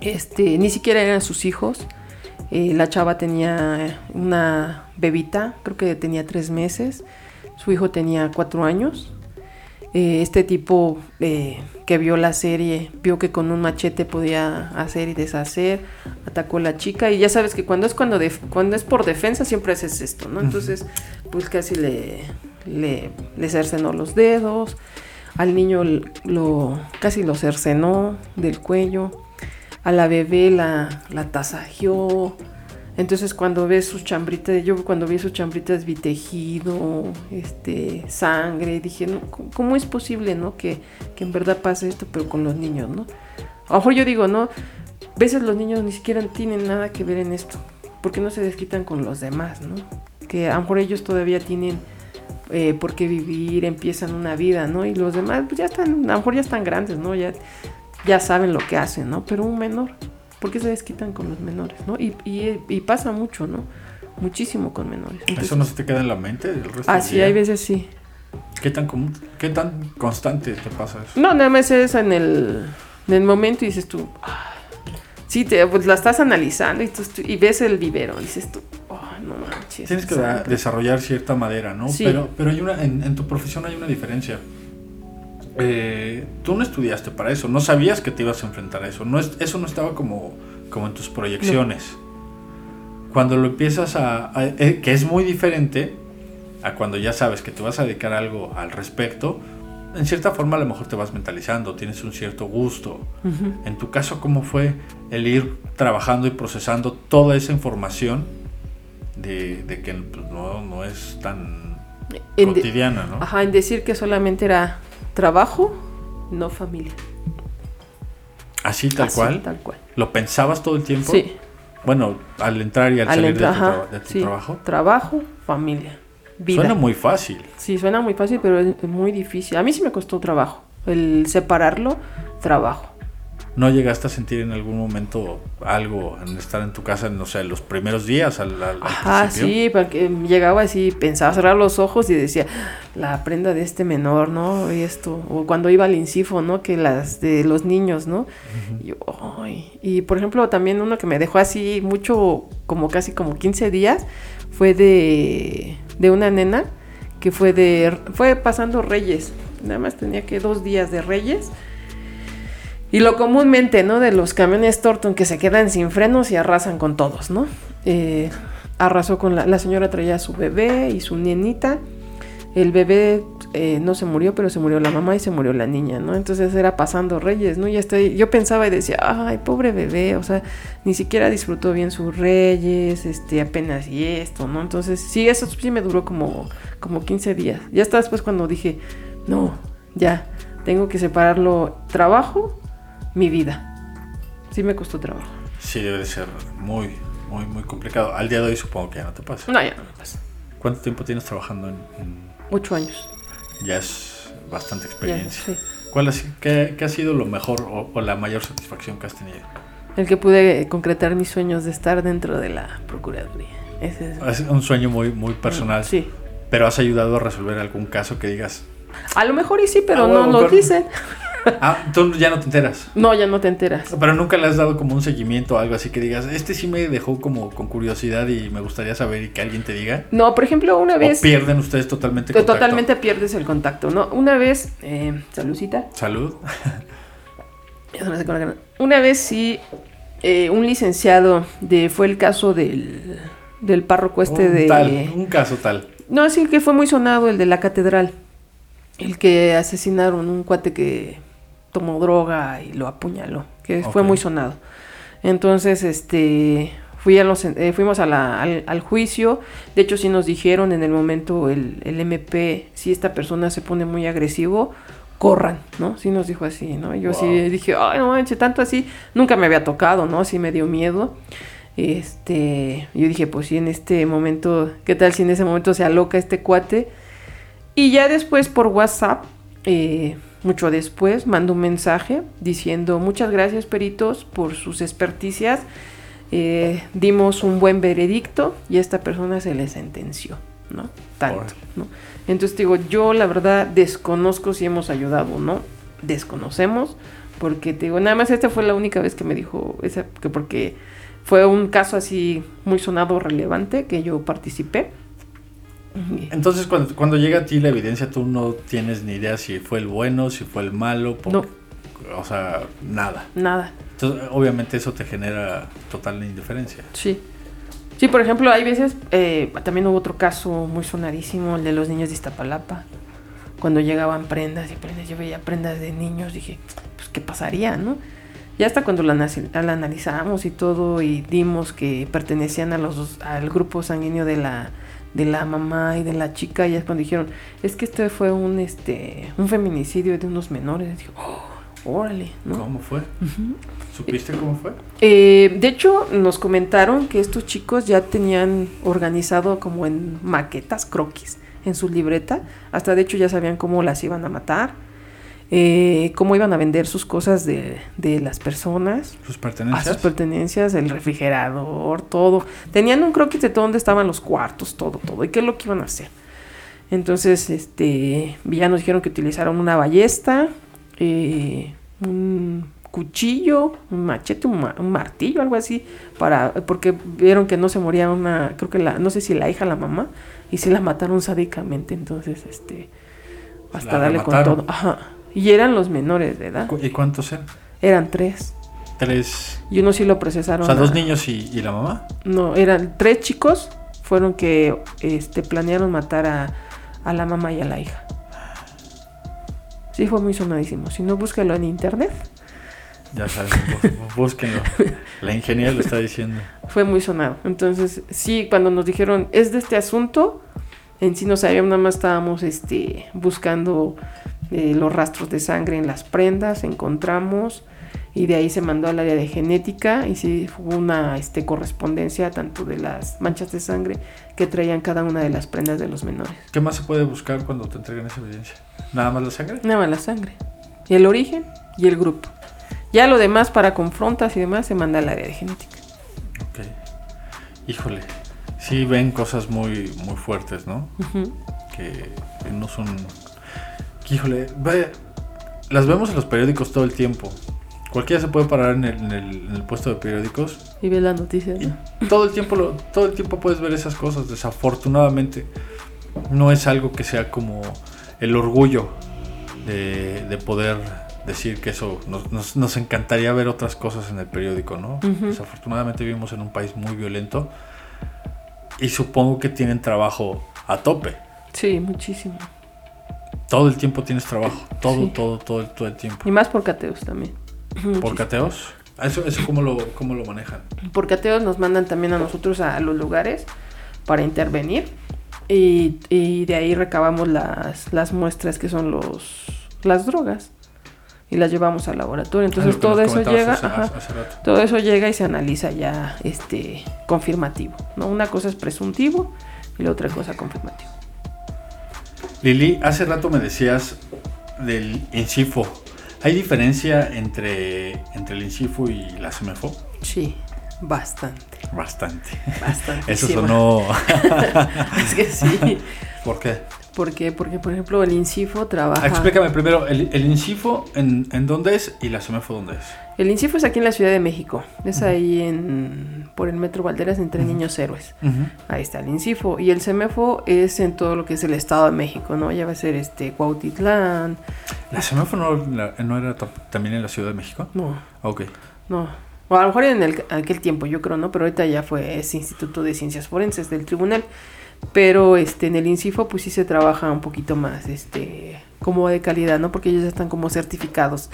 Este, ni siquiera eran sus hijos. Eh, la chava tenía una bebita, creo que tenía tres meses, su hijo tenía cuatro años. Eh, este tipo eh, que vio la serie, vio que con un machete podía hacer y deshacer, atacó a la chica. Y ya sabes que cuando es cuando, cuando es por defensa siempre haces esto, ¿no? Entonces, pues casi le, le, le cercenó los dedos, al niño lo, casi lo cercenó del cuello, a la bebé la, la tasajeó, entonces cuando ves sus chambritas, yo cuando vi sus chambritas vi tejido, este, sangre, dije, ¿cómo es posible, no? Que, que, en verdad pase esto, pero con los niños, ¿no? A lo mejor yo digo, ¿no? A veces los niños ni siquiera tienen nada que ver en esto. porque no se desquitan con los demás, no? Que a lo mejor ellos todavía tienen eh, por qué vivir, empiezan una vida, ¿no? Y los demás pues ya están, a lo mejor ya están grandes, ¿no? Ya, ya saben lo que hacen, ¿no? Pero un menor ¿Por qué se desquitan con los menores? ¿no? Y, y, pasa mucho, ¿no? Muchísimo con menores. ¿Eso no se te queda en la mente el resto Ah, sí, hay veces sí. ¿Qué tan, ¿Qué tan constante te pasa eso? No, nada más es en el, en el momento y dices tú... sí, te, pues la estás analizando y, tú, y ves el vivero. Y dices tú... Oh, no manches. Tienes que desarrollar cierta madera, ¿no? Sí. Pero, pero hay una, en, en tu profesión hay una diferencia eh, tú no estudiaste para eso, no sabías que te ibas a enfrentar a eso, no es, eso no estaba como, como en tus proyecciones. Cuando lo empiezas a, eh, que es muy diferente a cuando ya sabes que te vas a dedicar algo al respecto, en cierta forma a lo mejor te vas mentalizando, tienes un cierto gusto. En tu caso, ¿cómo fue el ir trabajando y procesando toda esa información de, que pues, no, no, es tan cotidiana, ¿no? Ajá, en decir que solamente era trabajo, no familia. ¿Así tal cual? tal cual. ¿Lo pensabas todo el tiempo? Sí. Bueno, al entrar y al, salir de, tu, trabajo. Trabajo, familia. Suena muy fácil. Sí, suena muy fácil, pero es muy difícil. A mí sí me costó trabajo. El separarlo, trabajo. ¿No llegaste a sentir en algún momento algo en estar en tu casa, no sé, los primeros días al, Ajá, sí, porque llegaba así, pensaba cerrar los ojos y decía, la prenda de este menor, ¿no? Y esto, o cuando iba al incifo, ¿no? Que las de los niños, ¿no? y, y por ejemplo, también uno que me dejó así mucho, como casi como 15 días, fue de, de una nena que fue de, fue pasando Reyes, nada más tenía que dos días de Reyes y lo comúnmente, ¿no? De los camiones Torton que se quedan sin frenos y arrasan con todos, ¿no? Eh, arrasó con la, la señora traía su bebé y su nienita. El bebé eh, no se murió, pero se murió la mamá y se murió la niña, ¿no? Entonces era pasando reyes, ¿no? Y estoy, yo pensaba y decía, ay, pobre bebé, o sea, ni siquiera disfrutó bien sus reyes, este, apenas y esto, ¿no? Entonces, sí, eso sí me duró como, como 15 días. Ya está después cuando dije, no, ya, tengo que separarlo trabajo mi vida. Sí me costó trabajo. Sí, debe de ser muy, muy, muy complicado. Al día de hoy supongo que ya no te pasa. No, ya no me pasa. ¿Cuánto tiempo tienes trabajando en...? Ocho años. Ya es bastante experiencia. ¿Cuál ha, qué, ha sido lo mejor o, la mayor satisfacción que has tenido? El que pude concretar mis sueños de estar dentro de la Procuraduría. Ese es, un sueño muy, muy personal. Sí. Pero has ayudado a resolver algún caso que digas... A lo mejor y sí, pero ah, no lo dicen. *laughs* Ah, tú ya no te enteras. No, ya no te enteras. Pero nunca le has dado como un seguimiento o algo así que digas, este sí me dejó como con curiosidad y me gustaría saber y que alguien te diga. No, por ejemplo, una vez. O pierden ustedes totalmente contacto. Totalmente pierdes el contacto, ¿no? Una vez. Eh, saludcita. Salud. *laughs* Una vez sí, eh, un licenciado de. Fue el caso del, del párroco este un de. Tal, un caso tal. No, sí que fue muy sonado el de la catedral. El que asesinaron, un cuate que tomó droga y lo apuñaló, que fue muy sonado. Entonces, este, fui a los, eh, fuimos a la, al, juicio, de hecho sí nos dijeron en el momento el, el, MP, si esta persona se pone muy agresivo, corran, ¿no? Sí nos dijo así, ¿no? Yo sí dije, ay, no manches, tanto así, nunca me había tocado, ¿no? Sí me dio miedo. Este, yo dije, pues sí, en este momento, ¿qué tal si en ese momento se aloca este cuate? Y ya después por WhatsApp, eh, mucho después mandó un mensaje diciendo muchas gracias peritos por sus experticias. Eh, dimos un buen veredicto y a esta persona se le sentenció, ¿no? Tanto, ¿no? Entonces digo, yo la verdad desconozco si hemos ayudado o no, desconocemos, porque te digo, nada más esta fue la única vez que me dijo, esa, que porque fue un caso así muy sonado, relevante, que yo participé. Entonces, cuando, cuando llega a ti la evidencia, tú no tienes ni idea si fue el bueno, si fue el malo, No. o sea, nada. Nada, Entonces, obviamente eso te genera total indiferencia. sí. Sí, por ejemplo, hay veces, eh, también hubo otro caso muy sonadísimo, el de los niños de Iztapalapa. Cuando llegaban prendas y prendas, yo veía prendas de niños, dije, pues, ¿qué pasaría, no? Ya hasta cuando la, analizamos y todo y dimos que pertenecían a los al grupo sanguíneo de la, de la mamá y de la chica, ya es cuando dijeron, es que este fue un, este, un feminicidio de unos menores. Dijo, "Oh, órale, ¿no? ¿Cómo fue? ¿Supiste cómo fue? Eh, de hecho, nos comentaron que estos chicos ya tenían organizado como en maquetas, croquis, en su libreta. Hasta de hecho ya sabían cómo las iban a matar, eh, cómo iban a vender sus cosas de, de las personas, ¿Sus a pertenencias? sus pertenencias, el refrigerador, todo. Tenían un croquis de todo donde estaban los cuartos, todo, todo. ¿Y qué es lo que iban a hacer? Entonces, este, ya nos dijeron que utilizaron una ballesta, eh, un cuchillo, un machete, un, ma- un martillo, algo así, para, porque vieron que no se moría una, creo que la, no sé si la hija, la mamá, y sí la mataron sádicamente, entonces, este, hasta La darle con todo. Ajá. Y eran los menores de edad, ¿Y cuántos eran? eran tres. Tres. Y uno sí lo procesaron. O sea, dos niños y, y la mamá. No, eran tres chicos, fueron que este, planearon matar a, a la mamá y a la hija. Sí, fue muy sonadísimo. Si no, búscalo en internet. Ya saben, bú- búsquenlo. *laughs* La ingeniera lo está diciendo. Fue muy sonado. Entonces, sí, cuando nos dijeron, es de este asunto, en sí no sabíamos, nada más estábamos este, buscando eh, los rastros de sangre en las prendas, encontramos, y de ahí se mandó al área de genética, y sí hubo una este, correspondencia tanto de las manchas de sangre que traían cada una de las prendas de los menores. ¿Qué más se puede buscar cuando te entregan esa evidencia? ¿Nada más la sangre? Nada más la sangre. Y el origen y el grupo. Ya lo demás para confrontas y demás se manda al área de genética. Ok. Híjole. Sí ven cosas muy, muy fuertes, ¿no? Que no son... Híjole, ve- las vemos en los periódicos todo el tiempo. Cualquiera se puede parar en el, en el- en el puesto de periódicos Y ve las noticias. todo el tiempo lo- todo el tiempo puedes ver esas cosas. Desafortunadamente no es algo que sea como el orgullo de, de poder decir que eso nos, nos- nos encantaría ver otras cosas en el periódico, ¿no? Desafortunadamente vivimos en un país muy violento y supongo que tienen trabajo a tope. Sí, muchísimo. Todo el tiempo tienes trabajo, todo, Sí. todo, todo, el- todo el tiempo. Y más por cateos también. ¿Por cateos? ¿Eso, eso cómo, lo, cómo lo manejan? Por cateos nos mandan también a nosotros a los lugares para intervenir. Y, y de ahí recabamos las, las muestras que son los las drogas. Y las llevamos al laboratorio. Entonces Ah, que todo eso llega. hace- ajá. hace rato. Todo eso llega y se analiza ya este confirmativo, ¿no? Una cosa es presuntivo y la otra cosa confirmativo. Lili, hace rato me decías del INCIFO. ¿Hay diferencia entre, entre el INCIFO y la SEMEFO? Sí, bastante, Bastante. bastante. Eso sonó... *laughs* Es que sí. ¿Por qué? ¿Por qué? Porque, por ejemplo, el INCIFO trabaja... Explícame primero, ¿el, el INCIFO en, en dónde es y la SEMEFO dónde es? El INCIFO es aquí en la Ciudad de México. Es ahí en por el Metro Valderas entre Niños Héroes. Ahí está el INCIFO. Y el CEMEFO es en todo lo que es el Estado de México, ¿no? Ya va a ser este Cuautitlán. ¿La SEMEFO no, la- no era ta- también en la Ciudad de México? No, Ok. no. O a lo mejor en el- aquel tiempo, yo creo, ¿no? Pero ahorita ya fue ese Instituto de Ciencias Forenses del Tribunal. Pero este en el INCIFO pues sí se trabaja un poquito más este como de calidad, ¿no? Porque ellos ya están como certificados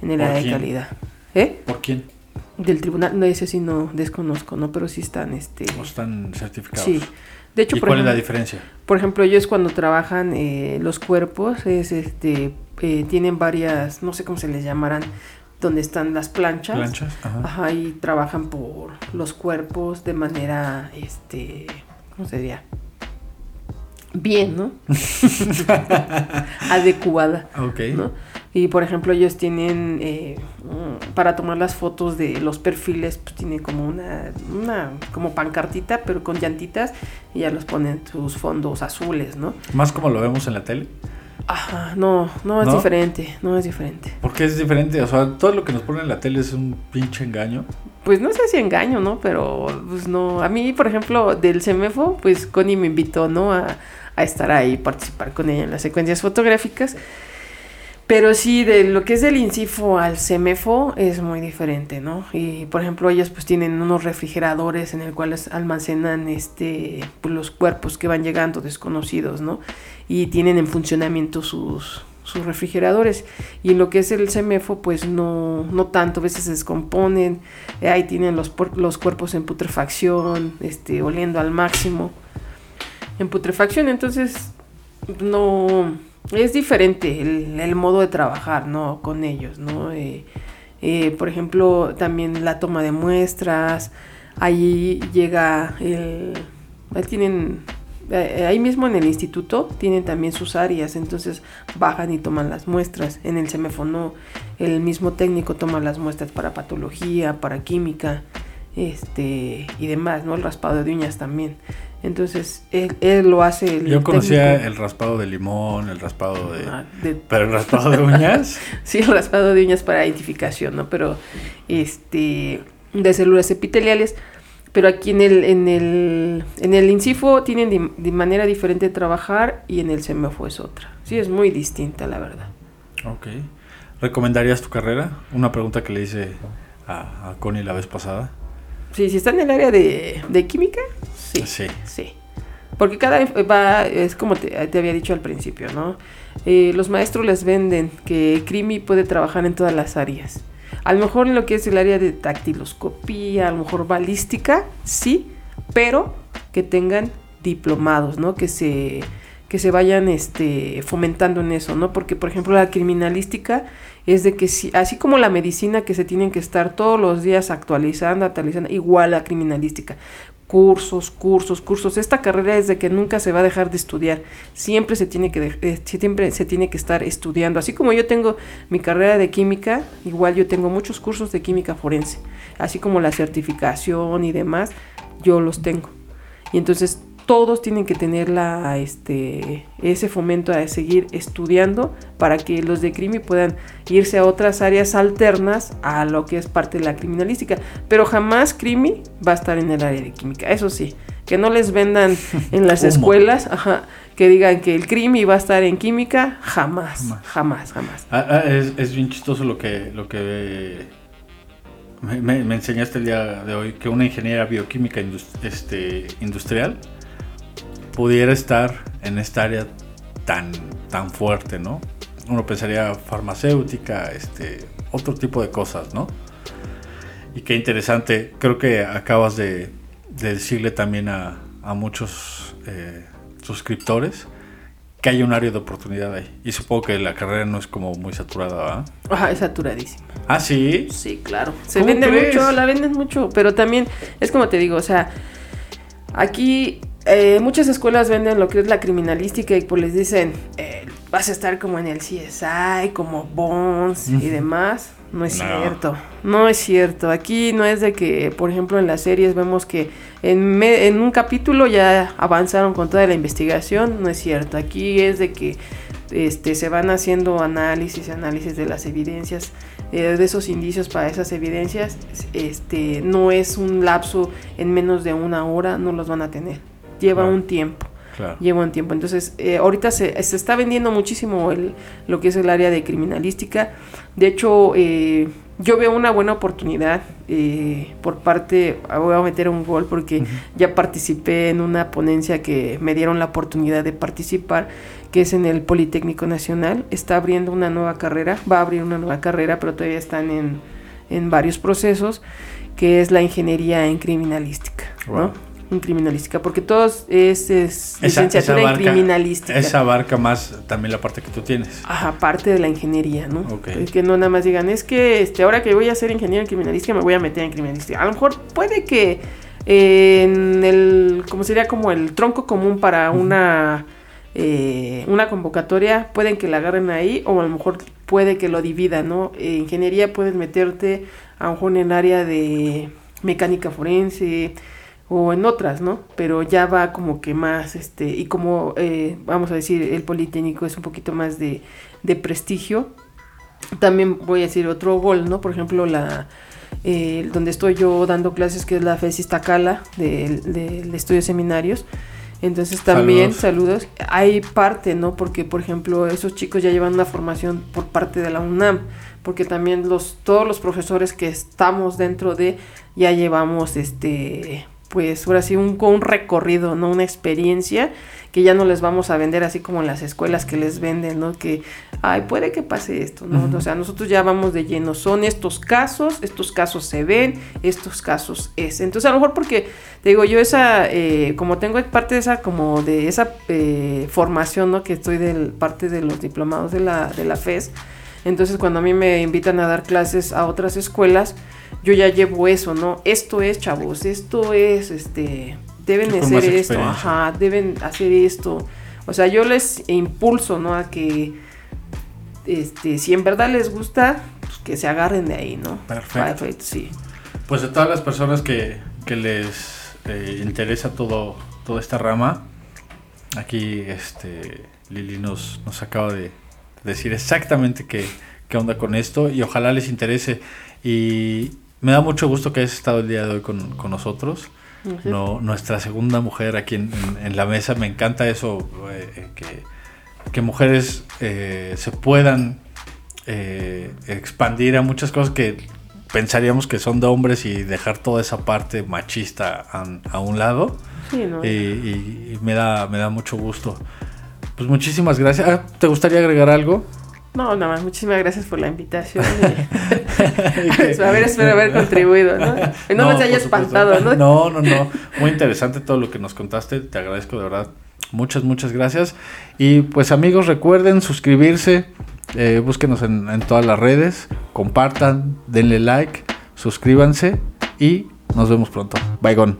en el ¿Por área de calidad. ¿Eh? ¿Por quién? Del tribunal, no, ese sí no desconozco, ¿no? Pero sí están, este... ¿O están certificados? Sí. De hecho, ¿Y por cuál es la ejemplo, diferencia? por ejemplo, ellos cuando trabajan eh, los cuerpos, es este, eh, tienen varias, no sé cómo se les llamarán, donde están las planchas. ¿Planchas? Ajá. Ajá, y trabajan por los cuerpos de manera, este, ¿cómo se diría? Bien, ¿no? *laughs* Adecuada. Ok. ¿no? Y por ejemplo, ellos tienen eh, para tomar las fotos de los perfiles, pues tiene como una, una como pancartita, pero con llantitas, y ya los ponen sus fondos azules, ¿no? Más como lo vemos en la tele. Ajá, no, no es ¿No? diferente, no es diferente. Porque es diferente, o sea, todo lo que nos ponen en la tele es un pinche engaño. pues no sé si engaño, ¿no? Pero pues no, a mí, por ejemplo, del CEMEFO, pues Connie me invitó, ¿no? A, a estar ahí, participar con ella en las secuencias fotográficas. Pero sí, de lo que es del INCIFO al CEMEFO es muy diferente, ¿no? Y por ejemplo, ellos pues tienen unos refrigeradores en el cuales almacenan este pues, los cuerpos que van llegando desconocidos, ¿no? Y tienen en funcionamiento sus, sus refrigeradores. Y en lo que es el CEMEFO, pues no, no tanto, a veces se descomponen, ahí tienen los, los cuerpos en putrefacción, este, oliendo al máximo. En putrefacción, entonces no es diferente el, modo de trabajar, ¿no? Con ellos, ¿no? Eh, eh, por ejemplo, también la toma de muestras, ahí llega el... Ahí tienen... Eh, ahí mismo en el instituto tienen también sus áreas, entonces bajan y toman las muestras. En el semefono el mismo técnico toma las muestras para patología, para química, este y demás, ¿no? El raspado de uñas también. Entonces, él, lo hace. El Yo conocía el raspado de limón, el raspado de, ah, Pero el raspado de uñas. *laughs* sí, el raspado de uñas para identificación, ¿no? Pero, este. De células epiteliales. Pero aquí en el, en el, en el INCIFO tienen de, manera diferente de trabajar y en el SEMEFO es otra. Sí, es muy distinta, la verdad. Ok. ¿Recomendarías tu carrera? Una pregunta que le hice a, a Connie la vez pasada. Sí, si está en el área de, de química, Sí. Sí. Porque cada va, es como te, había dicho al principio, ¿no? Eh, los maestros les venden que Crimi puede trabajar en todas las áreas. A lo mejor en lo que es el área de dactiloscopía, a lo mejor balística, sí, pero que tengan diplomados, ¿no? Que se, que se vayan este, fomentando en eso, ¿no? Porque, por ejemplo, la criminalística es de que si, así como la medicina que se tienen que estar todos los días actualizando, actualizando, igual la criminalística cursos, cursos, cursos. Esta carrera es de que nunca se va a dejar de estudiar. Siempre se tiene que eh, siempre se tiene que estar estudiando. Así como yo tengo mi carrera de química, igual yo tengo muchos cursos de química forense, así como la certificación y demás, yo los tengo. Y entonces todos tienen que tener la, este, ese fomento a seguir estudiando para que los de crimen puedan irse a otras áreas alternas a lo que es parte de la criminalística. Pero jamás crimi va a estar en el área de química, eso sí. Que no les vendan *laughs* en las escuelas, que digan que el crimi va a estar en química, jamás, jamás, jamás. Ah, ah, es, bien chistoso lo que, lo que me, enseñaste el día de hoy, que una ingeniera bioquímica este, industrial pudiera estar en esta área tan, tan fuerte, ¿no? Uno pensaría farmacéutica, este, otro tipo de cosas, ¿no? Y qué interesante, creo que acabas de, decirle también a, muchos eh, suscriptores que hay un área de oportunidad ahí. Y supongo que la carrera no es como muy saturada, ¿verdad? Ajá, es saturadísima. ¿Ah, sí? Sí, claro. Se vende mucho, la venden mucho, pero también es como te digo, o sea, aquí eh, muchas escuelas venden lo que es la criminalística y pues les dicen, eh, vas a estar como en el CSI, como Bones y demás. No es cierto, no es cierto. Aquí no es de que, por ejemplo, en las series vemos que en, en un capítulo ya avanzaron con toda la investigación. No es cierto. Aquí es de que este, se van haciendo análisis, análisis de las evidencias, eh, de esos indicios para esas evidencias. Este, no es un lapso en menos de una hora, no los van a tener lleva un tiempo. Lleva un tiempo. Entonces, eh, ahorita se, se, está vendiendo muchísimo el, lo que es el área de criminalística. De hecho, eh, yo veo una buena oportunidad eh, por parte, voy a meter un gol porque ya participé en una ponencia que me dieron la oportunidad de participar, que es en el Politécnico Nacional. Está abriendo una nueva carrera, va a abrir una nueva carrera, pero todavía están en, en varios procesos, que es la ingeniería en criminalística. ¿no? En criminalística, porque todos es, es licenciatura en criminalística. Esa abarca más también la parte que tú tienes. Ajá, parte de la ingeniería, ¿no? Es que no nada más digan, es que este, ahora que voy a ser ingeniero en criminalística me voy a meter en criminalística. A lo mejor puede que en el, como sería como el tronco común para una, eh, una convocatoria, pueden que la agarren ahí o a lo mejor puede que lo dividan, ¿no? Eh, ingeniería puedes meterte a lo mejor en área de mecánica forense, o en otras, ¿no? Pero ya va como que más, este, y como, eh, vamos a decir, el Politécnico es un poquito más de, de prestigio, también voy a decir otro gol, ¿no? Por ejemplo, la, eh, donde estoy yo dando clases, que es la FES Iztacala, del, del Estudio de Seminarios. Entonces también, saludos. hay parte, ¿no? Porque, por ejemplo, esos chicos ya llevan una formación por parte de la UNAM, porque también los, todos los profesores que estamos dentro de, ya llevamos, este, pues, ahora sí, un, un recorrido, ¿no? Una experiencia que ya no les vamos a vender así como en las escuelas que les venden, ¿no? Que, ay, puede que pase esto, ¿no? O sea, nosotros ya vamos de lleno, son estos casos, estos casos se ven, estos casos es. Entonces, a lo mejor porque, te digo, yo esa, eh, como tengo parte de esa, como de esa eh, formación, ¿no? Que estoy del parte de los diplomados de la, de la FES, entonces cuando a mí me invitan a dar clases a otras escuelas, yo ya llevo eso, ¿no? Esto es, chavos, esto es, este, deben hacer esto, ajá, deben hacer esto. O sea, yo les impulso, ¿no? A que, este, si en verdad les gusta, pues que se agarren de ahí, ¿no? Perfecto. sí. Pues de todas las personas que, que les eh, interesa todo, toda esta rama, aquí, este, Lili nos, nos acaba de decir exactamente qué, qué onda con esto y ojalá les interese. Y me da mucho gusto que hayas estado el día de hoy con, con nosotros no, nuestra segunda mujer aquí en, la mesa. Me encanta eso, eh, que, mujeres eh, se puedan eh, expandir a muchas cosas que pensaríamos que son de hombres y dejar toda esa parte machista a, un lado. y, me, da, me da mucho gusto. Pues muchísimas gracias. Ah, ¿Te gustaría agregar algo? No, nada más, muchísimas gracias por la invitación. *laughs* *laughs* a ver, espero haber contribuido, ¿no? Y no, me haya espantado, ¿no? No, no, no. Muy interesante todo lo que nos contaste. Te agradezco de verdad. Muchas, muchas gracias. Y pues amigos, recuerden suscribirse. Eh, búsquenos en, en todas las redes. Compartan, denle like, suscríbanse y nos vemos pronto. Bye, gone.